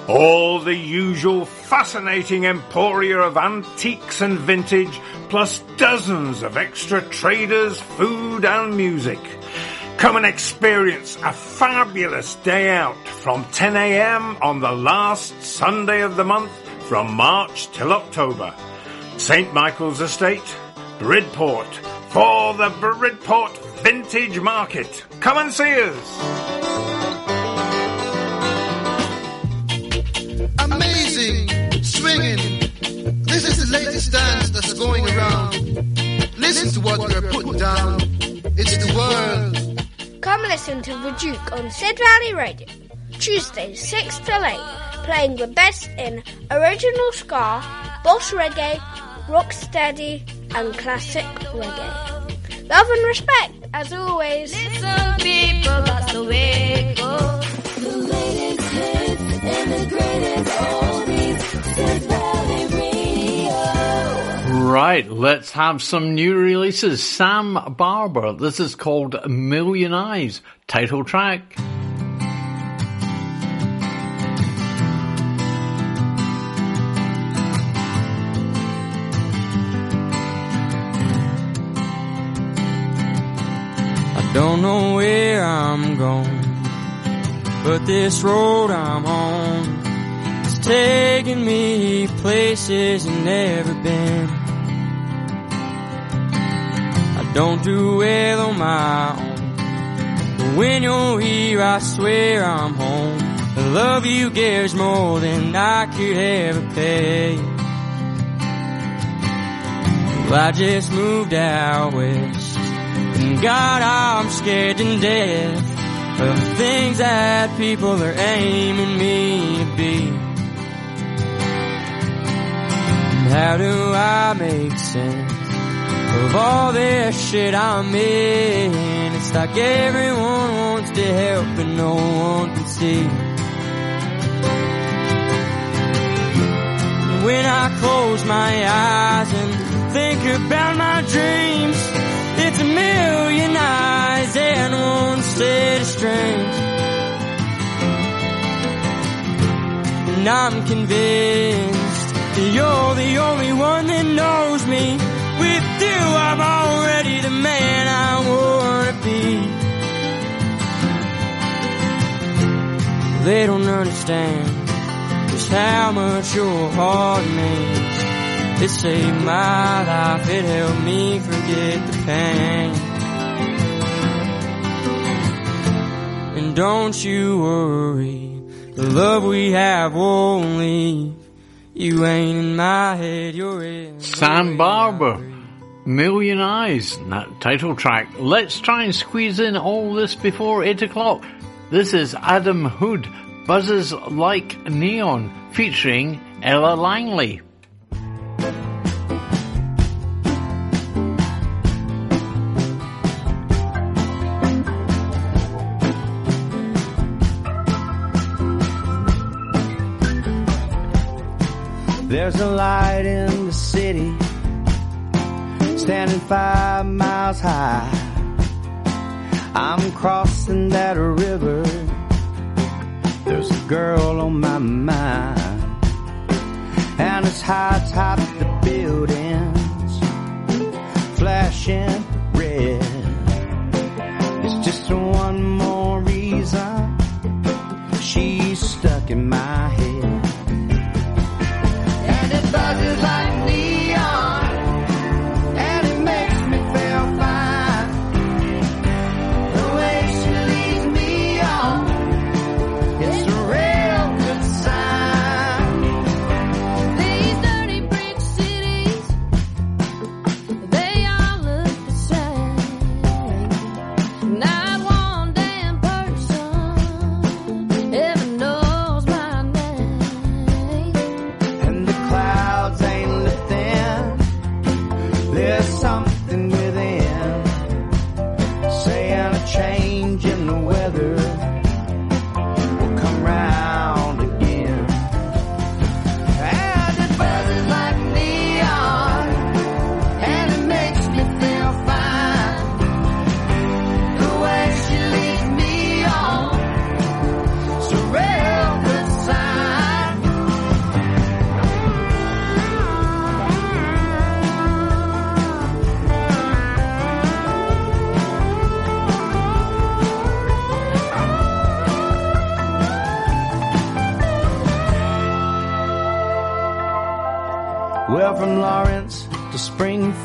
Speaker 22: All the usual fascinating emporia of antiques and vintage, plus dozens of extra traders, food and music. Come and experience a fabulous day out from 10am on the last Sunday of the month from March till October. St. Michael's Estate, Bridport, for the Bridport Vintage Market. Come and see us.
Speaker 23: Amazing, swinging. This is the latest dance that's going around. Listen to what we're putting down. It's the world.
Speaker 24: Come listen to The Duke on Sid Valley Radio. Tuesdays 6 till 8, playing the best in original ska, boss reggae, rocksteady, and classic reggae. Love and respect, as always.
Speaker 18: Little people, that's the way it goes.
Speaker 2: Right, let's have some new releases. Sam Barber, this is called Million Eyes, title track.
Speaker 25: I don't know where I'm going, but this road I'm on is taking me places I've never been. I don't do well on my own, but when you're here, I swear I'm home. The love you give's more than I could ever pay. Well, I just moved out west. And God, I'm scared to death of the things that people are aiming me to be. And how do I make sense of all this shit I'm in? It's like everyone wants to help but no one can see. When I close my eyes and think about my dreams, a million eyes and one set of strings. And I'm convinced that you're the only one that knows me. With you, I'm already the man I wanna be. They don't understand just how much your heart means. It saved my life, it helped me forget the pain. And don't you worry, the love we have won't leave. You ain't in my head, you're in.
Speaker 2: Sam Barber, Million Eyes, that title track. Let's try and squeeze in all this before 8 o'clock. This is Adam Hood, Buzzes Like Neon, featuring Ella Langley.
Speaker 26: There's a light in the city, standing five miles high. I'm crossing that river. There's a girl on my mind, and it's high atop the buildings, flashing red. It's just one more reason she's stuck in my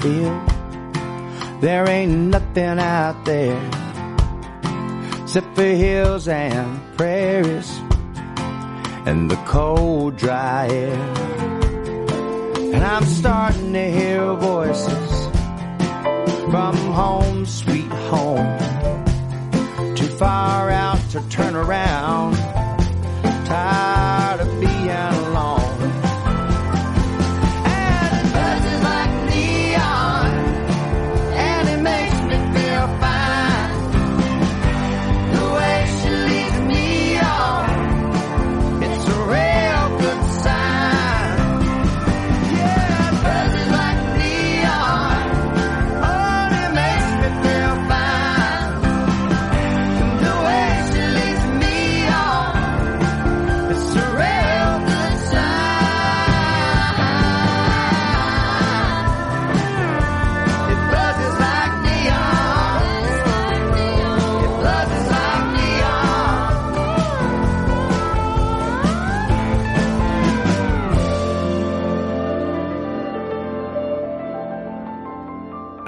Speaker 19: There ain't nothing out there except for hills and prairies and the cold, dry air. And I'm starting to hear voices from home, sweet home. Too far out to turn around. Tired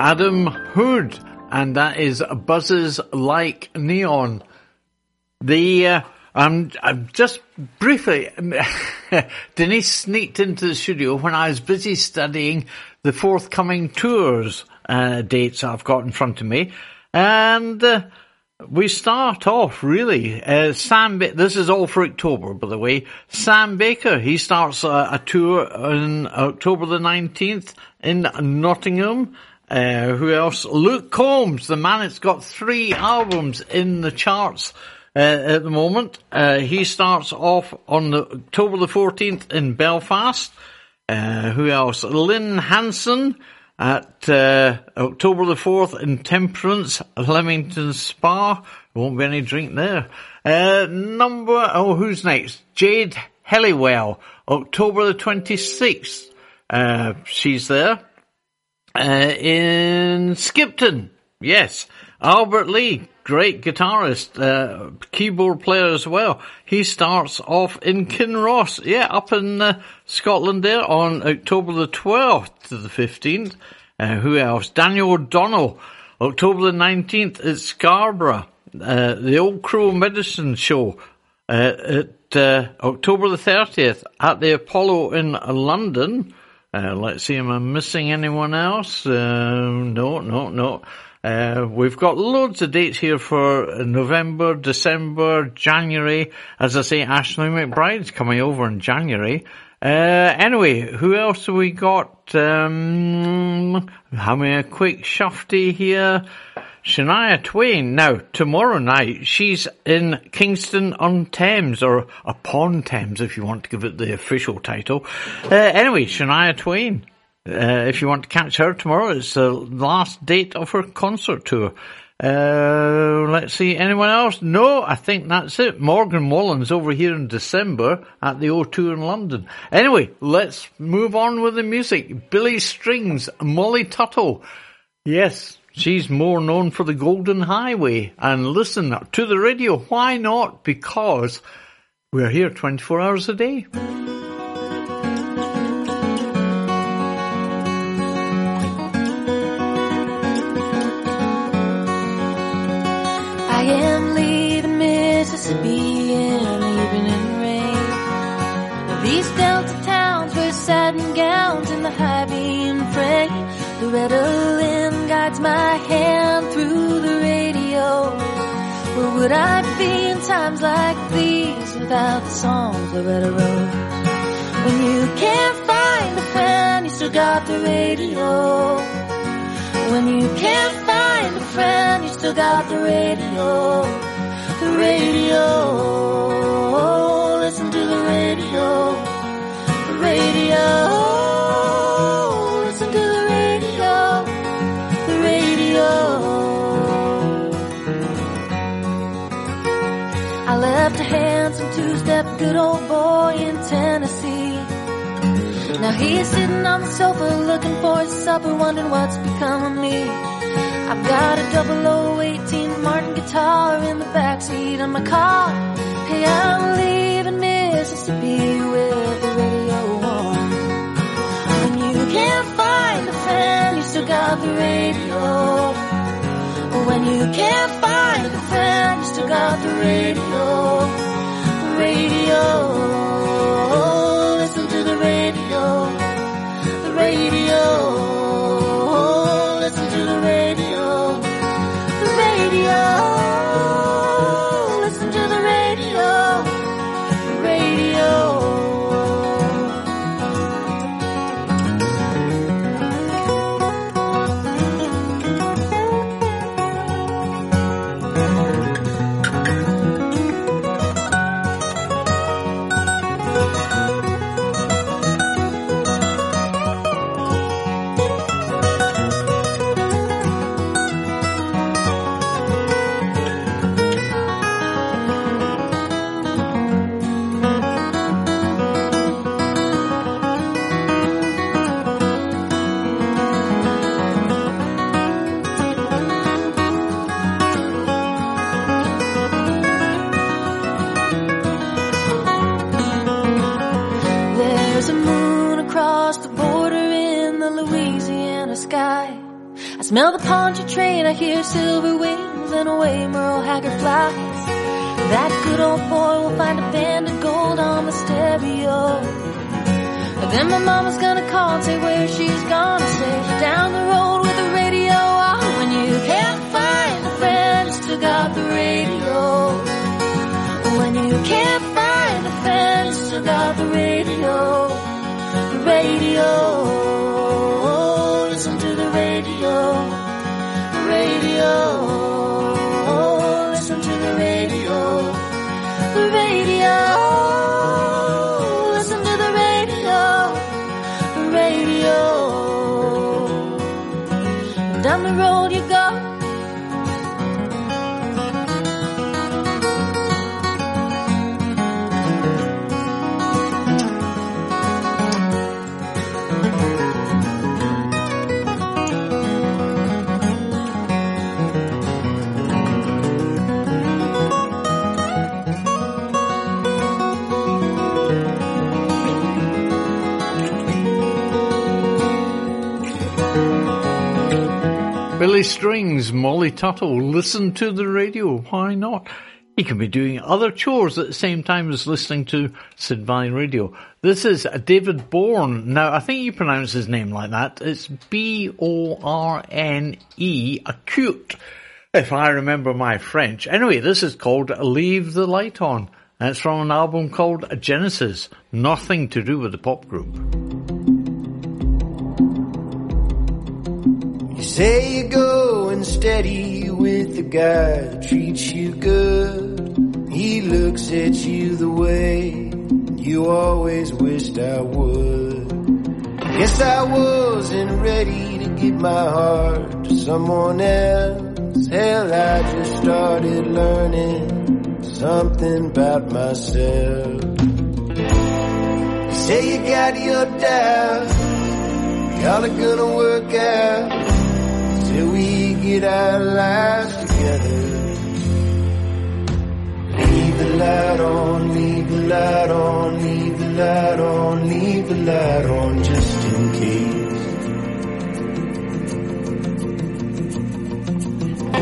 Speaker 2: Adam Hood, and that is Buzzes Like Neon. The, uh, I'm, I'm just briefly, Denise sneaked into the studio when I was busy studying the forthcoming tours, uh, dates I've got in front of me. And, uh, we start off really. Uh, Sam, ba- this is all for October, by the way. Sam Baker, he starts a, a tour on October the 19th in Nottingham. Uh, who else? Luke Combs, the man that's got three albums in the charts uh, at the moment. Uh, he starts off on the, October the 14th in Belfast. Uh, who else? Lynn Hanson at uh, October the 4th in Temperance, Leamington Spa. Won't be any drink there. Uh, number, oh, who's next? Jade Helliwell, October the 26th. Uh, she's there. Uh, in Skipton, yes. Albert Lee, great guitarist, uh, keyboard player as well. He starts off in Kinross, yeah, up in uh, Scotland there on October the 12th to the 15th. Uh, who else? Daniel O'Donnell, October the 19th at Scarborough, uh, the Old Crow Medicine Show, uh, at uh, October the 30th at the Apollo in London. Uh, let's see, am I missing anyone else? Uh, no, no, no. Uh, we've got loads of dates here for November, December, January. As I say, Ashley McBryde's coming over in January. Uh, anyway, who else have we got? Um, having a quick shufty here. Shania Twain. Now, tomorrow night, she's in Kingston on Thames, or upon Thames, if you want to give it the official title. Uh, anyway, Shania Twain. Uh, if you want to catch her tomorrow, it's the last date of her concert tour. Uh, let's see, anyone else? No, I think that's it. Morgan Wallen's over here in December at the O2 in London. Anyway, let's move on with the music. Billy Strings, Molly Tuttle. Yes, she's more known for the Golden Highway. And listen to the radio. Why not? Because we're here 24 hours a day.
Speaker 18: I am leaving Mississippi in the evening rain. These delta towns wear satin gowns in the high beam frame. Loretta Lynn guides my hand through the radio. Where would I be in times like these without the songs Loretta wrote? When you can't find a friend, you still got the radio. When you can't find a friend, you still got the radio. The radio. Listen to the radio. The radio. Two-step good old boy in Tennessee. Now he's sitting on the sofa looking for his supper, wondering what's become of me. I've got a 0018 Martin guitar in the backseat of my car. Hey, I'm leaving Mississippi with the radio on. When you can't find a friend, you still got the radio. When you can't find a friend, you still got the radio. Radio. I smell the Pontchartrain, I hear silver wings, and away Merle Haggard flies. That good old boy will find a band of gold on the stereo. And then my mama's gonna call and say where she's gonna say she's down the road with the radio on. When you can't find a friend, you still got the radio. When you can't find a friend, you still got the radio. The radio.
Speaker 2: Billy Strings, Molly Tuttle, listen to the radio. Why not? He can be doing other chores at the same time as listening to Sid Valley Radio. This is David Bourne. Now, I think you pronounce his name like that. It's B-O-R-N-E, acute, if I remember my French. Anyway, this is called Leave the Light On. And it's from an album called Genesis. Nothing to do with the pop group.
Speaker 15: Say you're going steady with the guy that treats you good. He looks at you the way you always wished I would. Guess I wasn't ready to give my heart to someone else. Hell, I just started learning something about myself. Say you got your doubts, y'all are gonna work out till we get our lives together. Leave the light on, leave the light on, leave the light on, leave the light on just in case.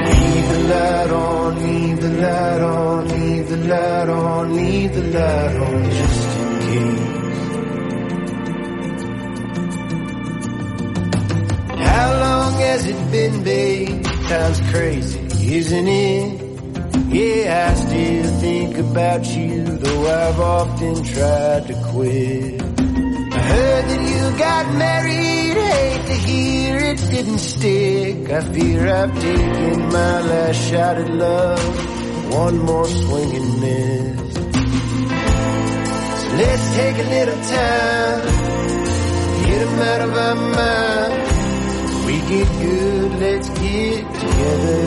Speaker 15: Leave the light on, leave the light on, leave the light on, leave the light on just has it been, babe? Time's crazy, isn't it? Yeah, I still think about you, though I've often tried to quit. I heard that you got married, hate to hear it didn't stick. I fear I've taken my last shot at love, one more swing and miss. So let's take a little time, get 'em out of our mind. We get good, let's get together.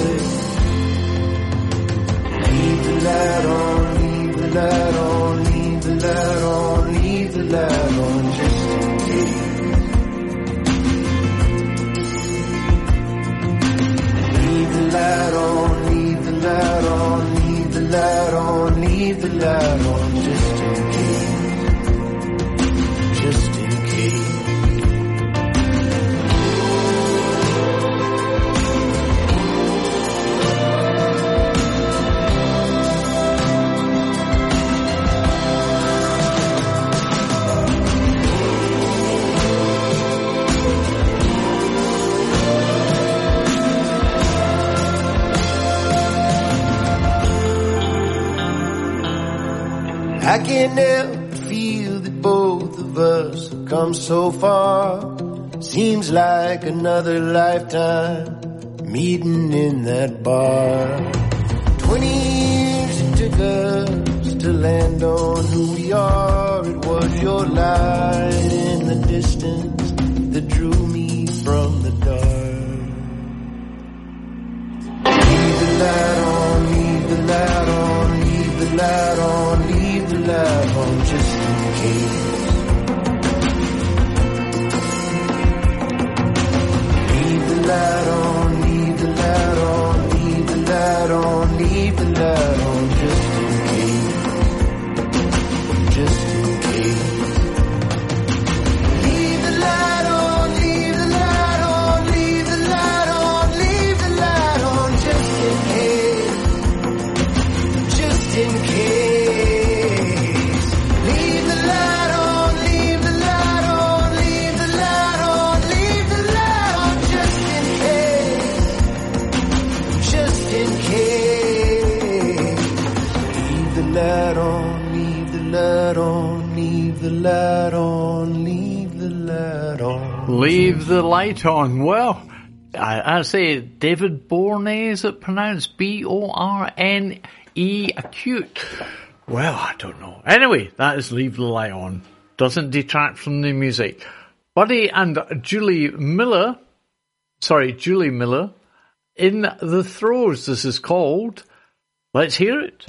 Speaker 15: Leave the light on, leave the light on, leave the light on, leave the light on just in case. Leave the light on, leave the light on, leave the light on, leave the light on just in case. I can't help but feel that both of us have come so far. Seems like another lifetime meeting in that bar. Twenty years it took us to land on who we are. It was your light in the distance that drew me from the dark. Leave the light on, leave the light on, leave the light on love just in case. Leave the light on, leave the light on, leave the light on, leave the light on just in case. light on, leave the light on. Leave the light on.
Speaker 27: Well, I, I say David Borne is it pronounced B-O-R-N-E acute? Well, I don't know. Anyway, that is Leave the Light On. Doesn't detract from the music. Buddy and Julie Miller, sorry, Julie Miller, in the throes. this is called. Let's hear it.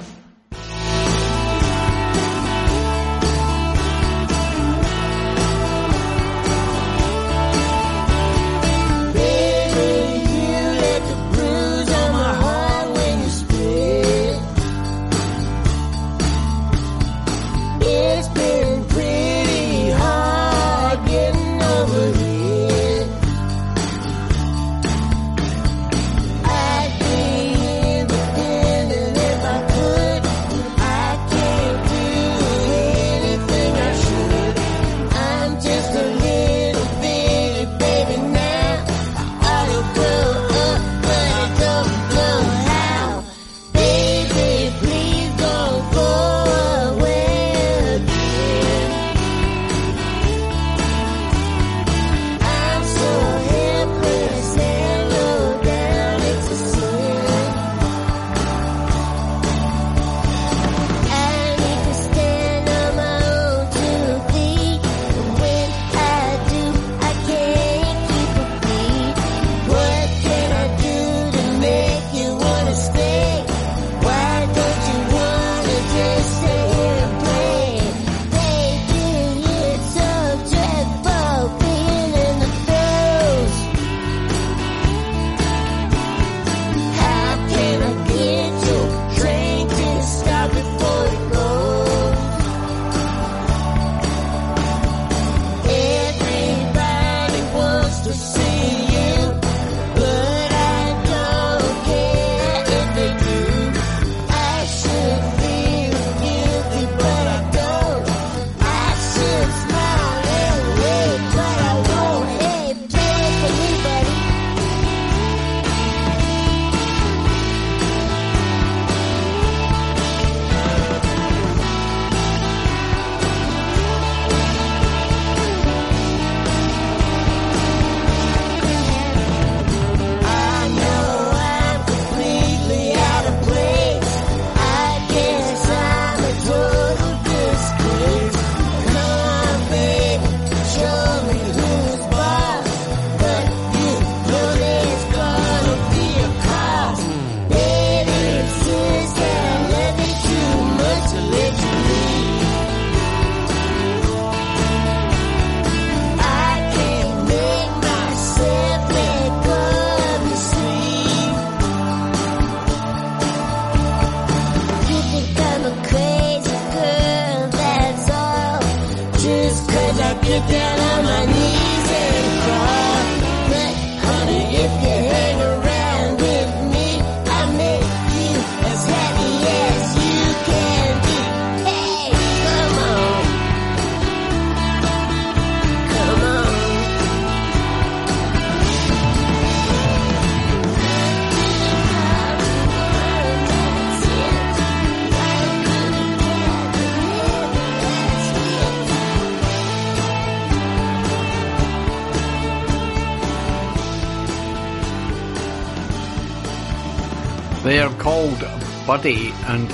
Speaker 15: Buddy and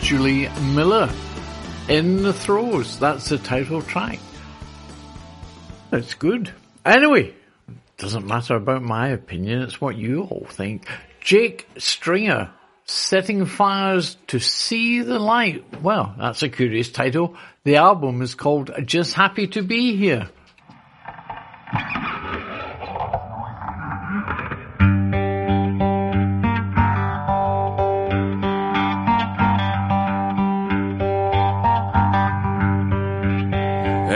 Speaker 2: Julie Miller. In the Throes, that's the title track. It's good. Anyway, doesn't matter about my opinion, it's what you all think. Jake Stringer, Setting Fires to See the Light. Well, that's a curious title. The album is called Just Happy to Be Here.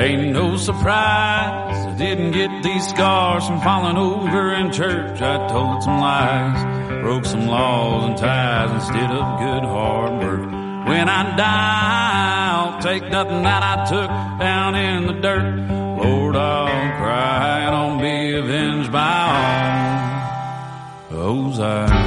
Speaker 28: Ain't no surprise I didn't get these scars from falling over in church. I told some lies, broke some laws and ties instead of good hard work. When I die, I'll take nothing that I took down in the dirt. Lord, I'll cry and I'll be avenged by all those I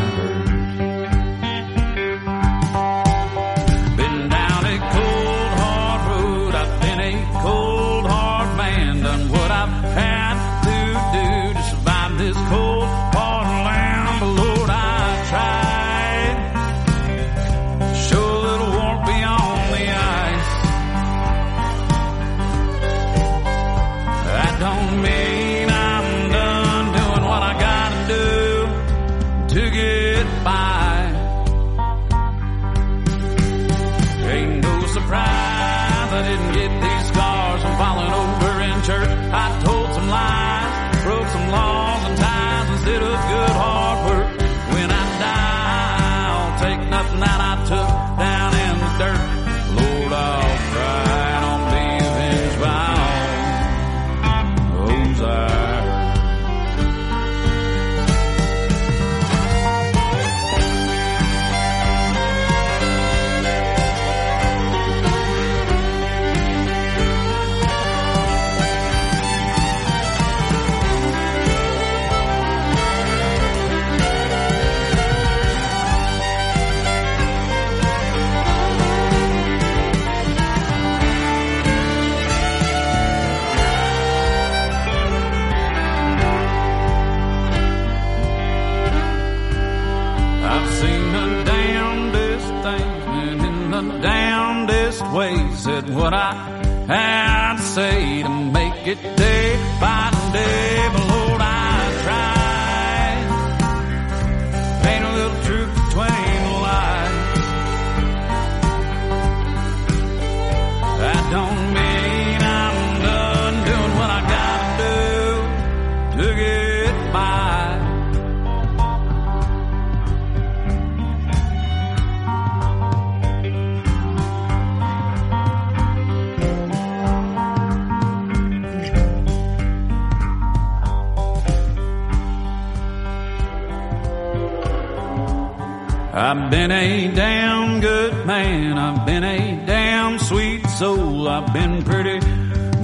Speaker 28: been a damn good man. I've been a damn sweet soul. I've been pretty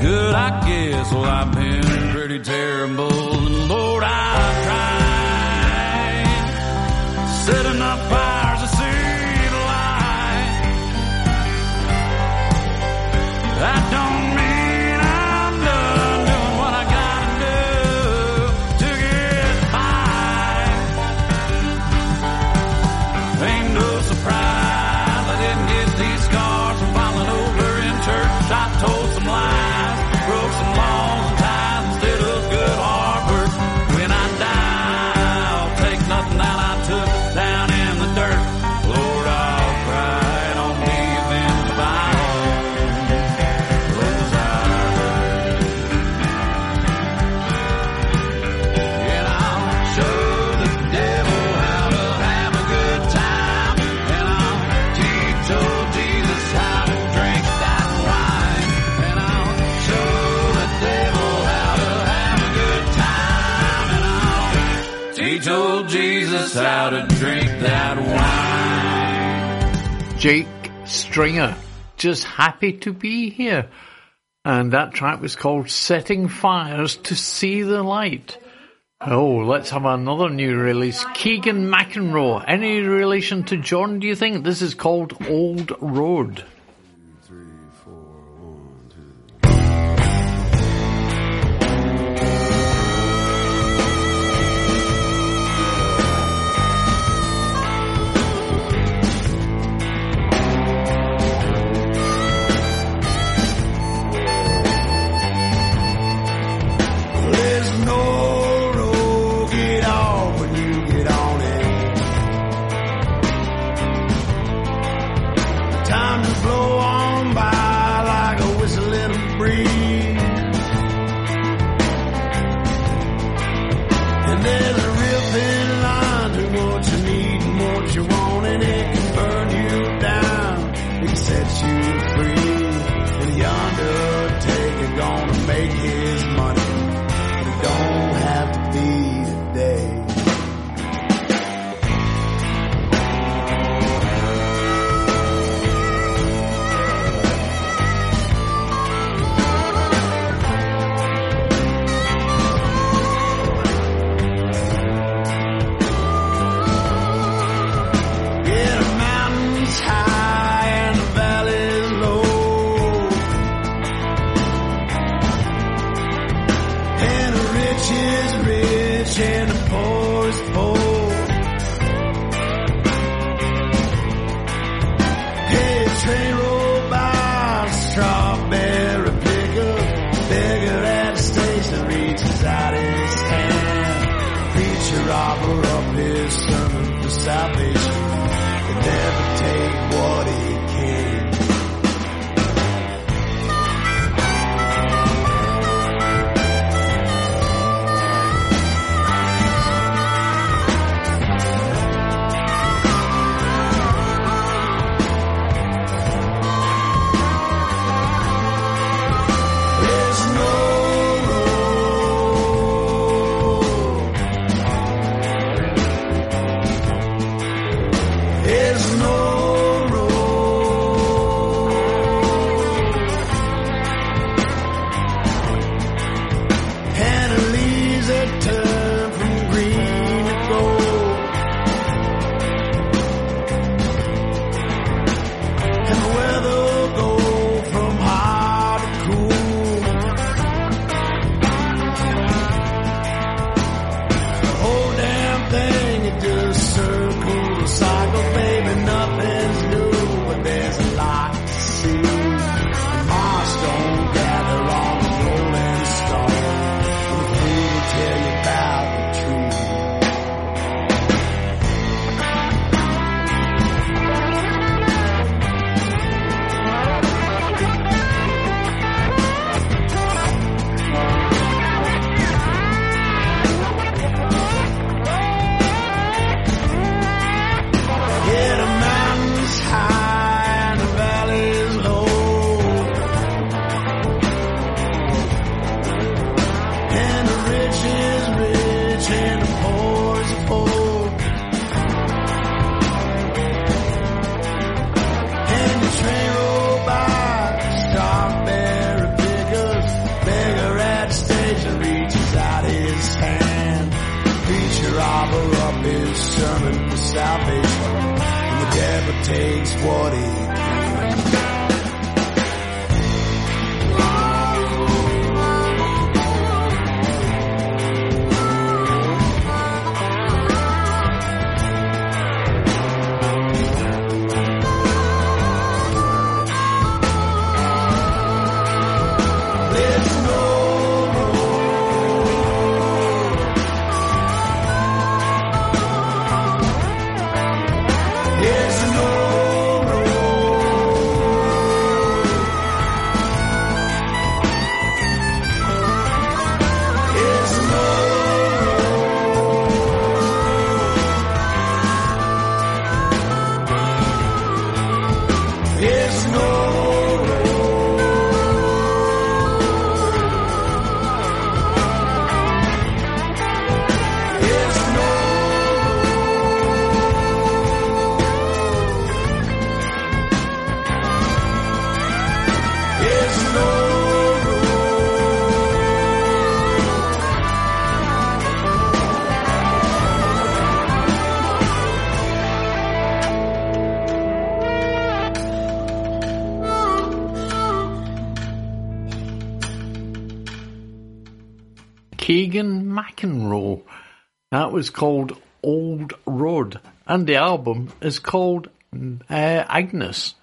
Speaker 28: good, I guess. Well, I've been pretty terrible. How to drink that wine.
Speaker 2: Jake Stringer, just happy to be here. And that track was called Setting Fires to See the Light. Oh, let's have another new release. Keegan McEnroe. Any relation to John, do you think? This is called Old Road.
Speaker 15: what it is
Speaker 2: called Old Road, and the album is called uh, Agnes.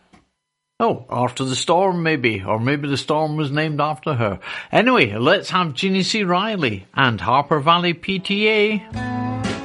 Speaker 2: Oh, after the storm, maybe, or maybe the storm was named after her. Anyway, let's have Jeannie C. Riley and Harper Valley PTA.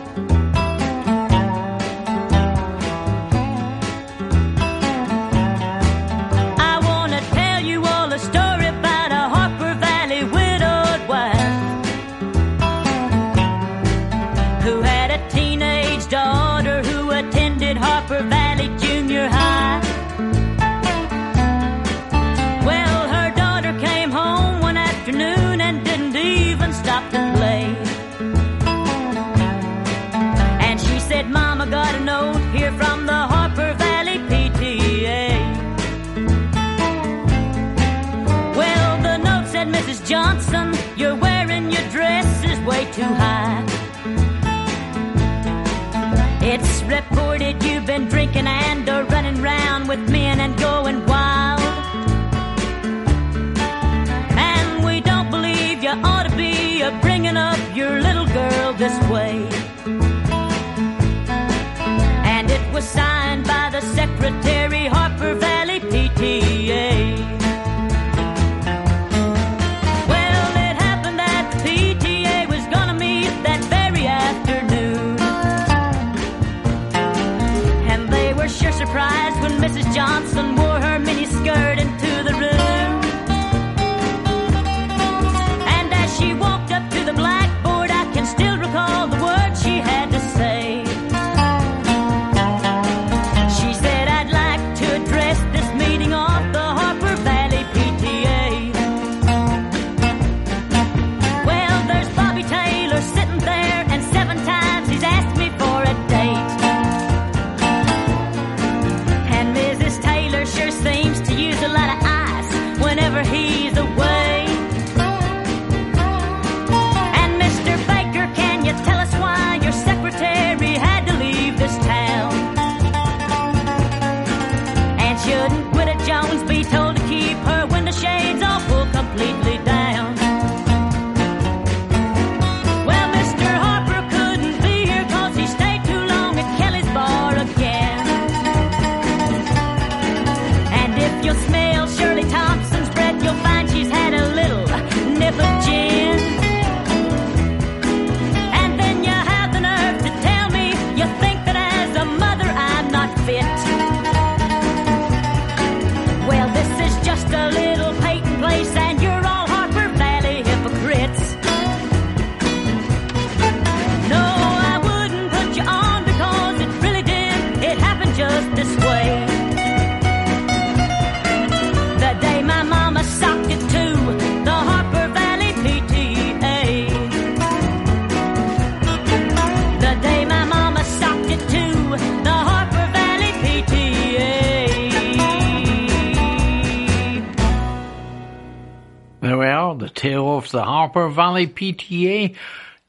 Speaker 29: Harper Valley
Speaker 2: PTA,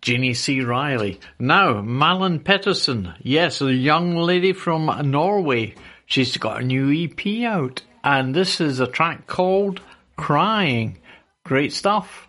Speaker 30: Jeannie C. Riley. Now, Malin Pettersson, yes, a young lady from Norway. She's got a new EP out, and this is a track called Crying. Great stuff.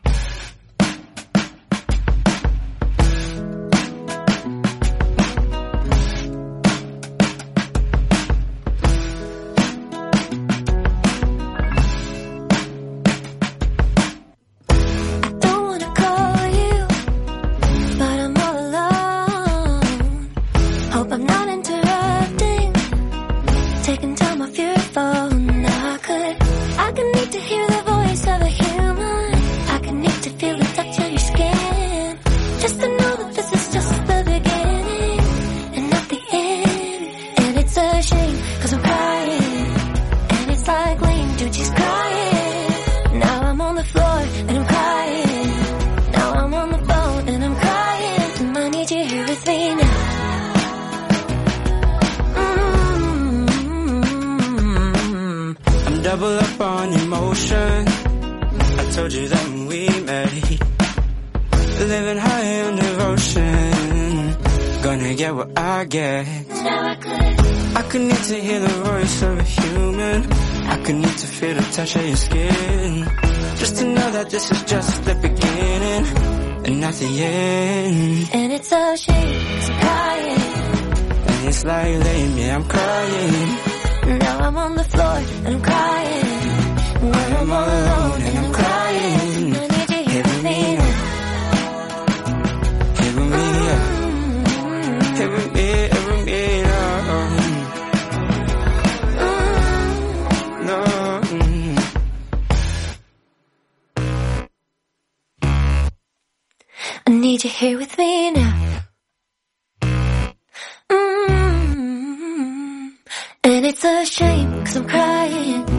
Speaker 31: And it's a shame, cause I'm crying.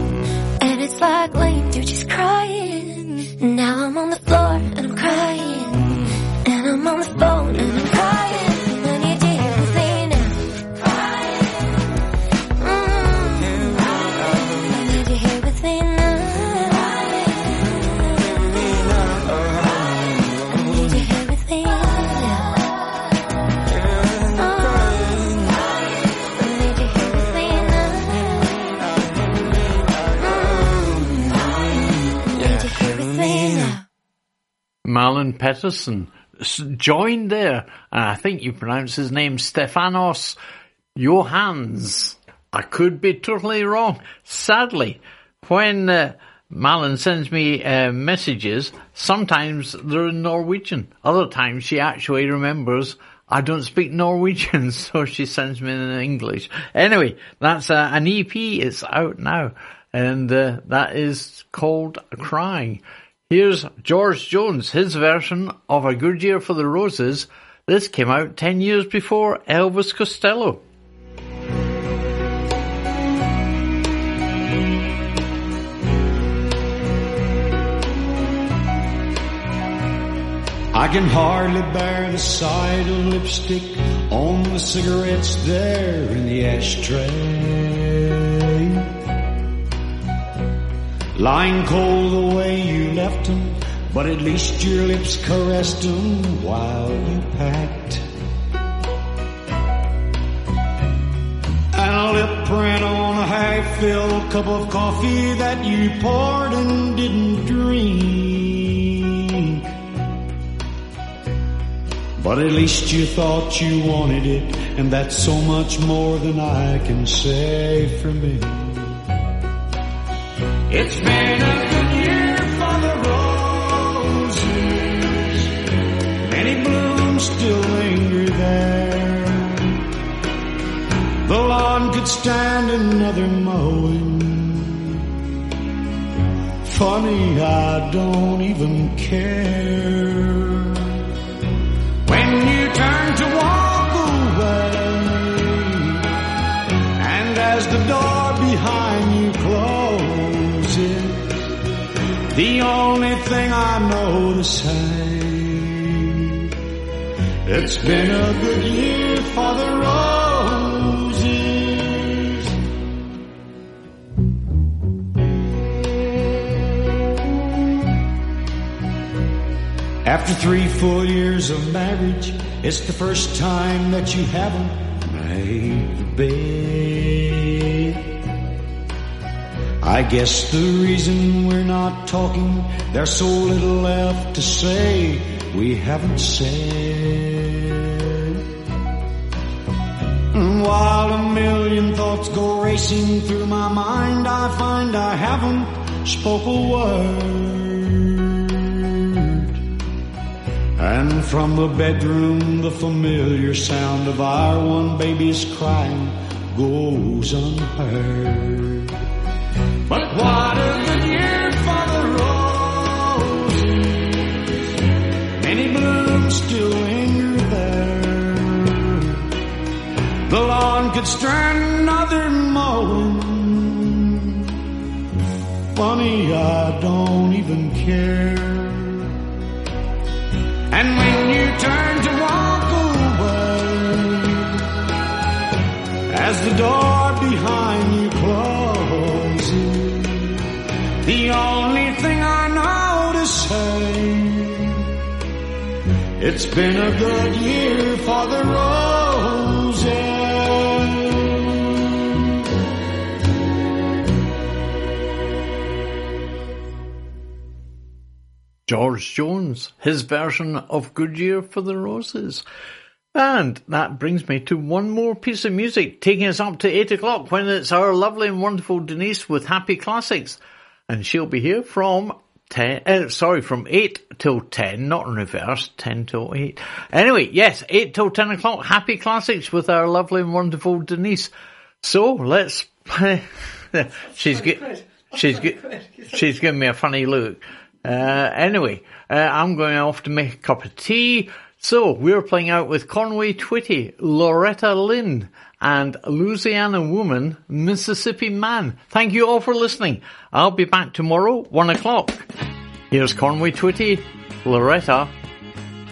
Speaker 31: And it's like lame, you
Speaker 32: just
Speaker 2: cry. Malin Pettersson joined there. And I think you pronounce his name Stefanos Johans. I could be totally wrong. Sadly, when uh, Malin sends me uh, messages, sometimes they're in Norwegian. Other times she actually remembers I don't speak Norwegian, so she sends me in English. Anyway, that's uh, an EP. It's out now. And uh, that is called Crying. Here's George Jones, his version of A Good Year for the Roses. This came out 10 years before Elvis Costello.
Speaker 15: I can hardly bear the sight of lipstick on the cigarettes there in the ashtray. Lying cold the way you left them, but at least your lips caressed them while you packed. And a lip print on a half-filled cup of coffee that you poured and didn't drink. But at least you thought you wanted it, and that's so much more than I can say for me. It's been a good year for the roses. Many blooms still linger there. The lawn could stand another mowing. Funny, I don't even care. When you turn to walk away, and as the door behind you closes, the only thing I know to say, it's been a good year for the roses. After three full years of marriage, it's the first time that you haven't made the bed. I guess the reason we're not talking, there's so little left to say we haven't said. And while a million thoughts go racing through my mind, I find I haven't spoke a word. And from the bedroom, the familiar sound of our one baby's crying goes unheard. The lawn could stand another mowing. Funny, I don't even care. And when you turn to walk away, as the door behind you closes, the only thing I know to say, it's been a good year for the roses.
Speaker 2: George Jones, his version of Good Year for the Roses. And that brings me to one more piece of music, taking us up to eight o'clock when it's our lovely and wonderful Denise with Happy Classics. And she'll be here from 10, uh, sorry, from 8 till 10, not in reverse, 10 till 8. Anyway, yes, 8 till 10 o'clock, Happy Classics with our lovely and wonderful Denise. So let's, she's get, she's get, she's giving me a funny look. Uh, anyway, uh, I'm going off to make a cup of tea. So we're playing out with Conway Twitty, Loretta Lynn, and Louisiana Woman, Mississippi Man. Thank you all for listening. I'll be back tomorrow, one o'clock. Here's Conway Twitty, Loretta,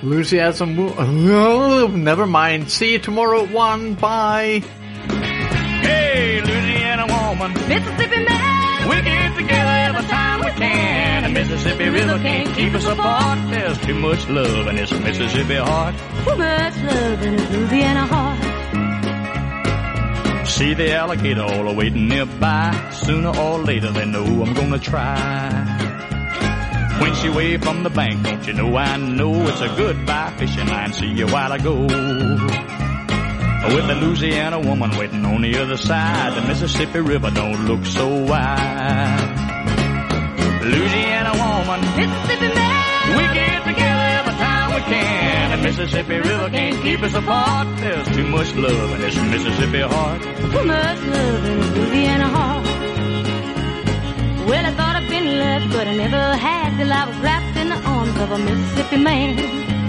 Speaker 2: Louisiana Woman. Oh, never mind. See you tomorrow at one. Bye.
Speaker 33: Hey, Louisiana woman,
Speaker 18: Mississippi man,
Speaker 33: we get together every time we can. The Mississippi River can't keep us apart. There's too much love in this Mississippi heart.
Speaker 18: too much love in a Louisiana heart.
Speaker 33: See the alligator all waiting nearby. Sooner or later they know I'm gonna try. When she waved from the bank, don't you know I know it's a goodbye fishing line. See you while I go. With the Louisiana woman waiting on the other side, the Mississippi River don't look so wide. Louisiana woman, Mississippi man, we get together every time we can. The Mississippi River can't keep us apart. There's too much love in this Mississippi heart.
Speaker 18: Too much love in his Louisiana heart. Well, I thought I'd been loved, but I never had till I was wrapped in the arms of a Mississippi man.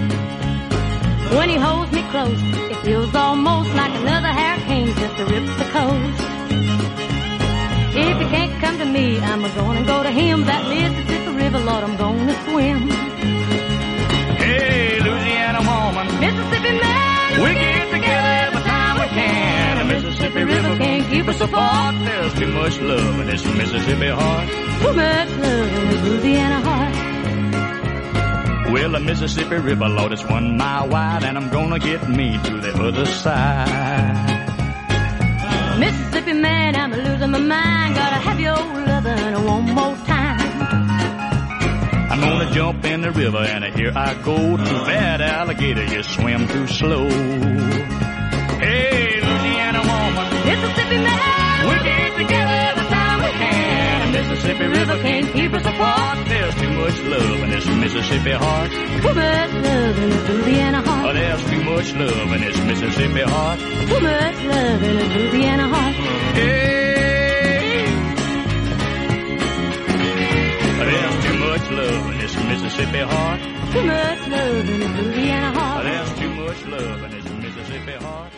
Speaker 18: When he holds me close, it feels almost like another hurricane just to rip the coast. If he can't come to me, I'm gonna go to him. That Mississippi River, Lord, I'm gonna swim.
Speaker 33: Hey, Louisiana woman,
Speaker 18: Mississippi man,
Speaker 33: we get together every time we can. The Mississippi River can't keep us apart. There's too much love in this Mississippi heart.
Speaker 18: Too much love in his Louisiana heart.
Speaker 33: Well, the Mississippi River, Lord, it's one mile wide, and I'm gonna get me to the other side.
Speaker 18: Mississippi man, I'm losing my mind. Gotta have your lovin' one more time.
Speaker 33: I'm gonna jump in the river, and here I go. Too bad, alligator, you swim too slow. Hey, Louisiana woman,
Speaker 18: Mississippi man,
Speaker 33: we get together Mississippi River can't keep us apart. There's too much love in this Mississippi heart.
Speaker 18: Too much love in his Louisiana heart.
Speaker 33: Oh, there's too much love in this Mississippi heart.
Speaker 18: Too much love in his Louisiana heart.
Speaker 33: Hey, oh, there's too much love in this Mississippi heart.
Speaker 18: Too much love in his Louisiana heart.
Speaker 33: Oh, there's too much love in this Mississippi heart.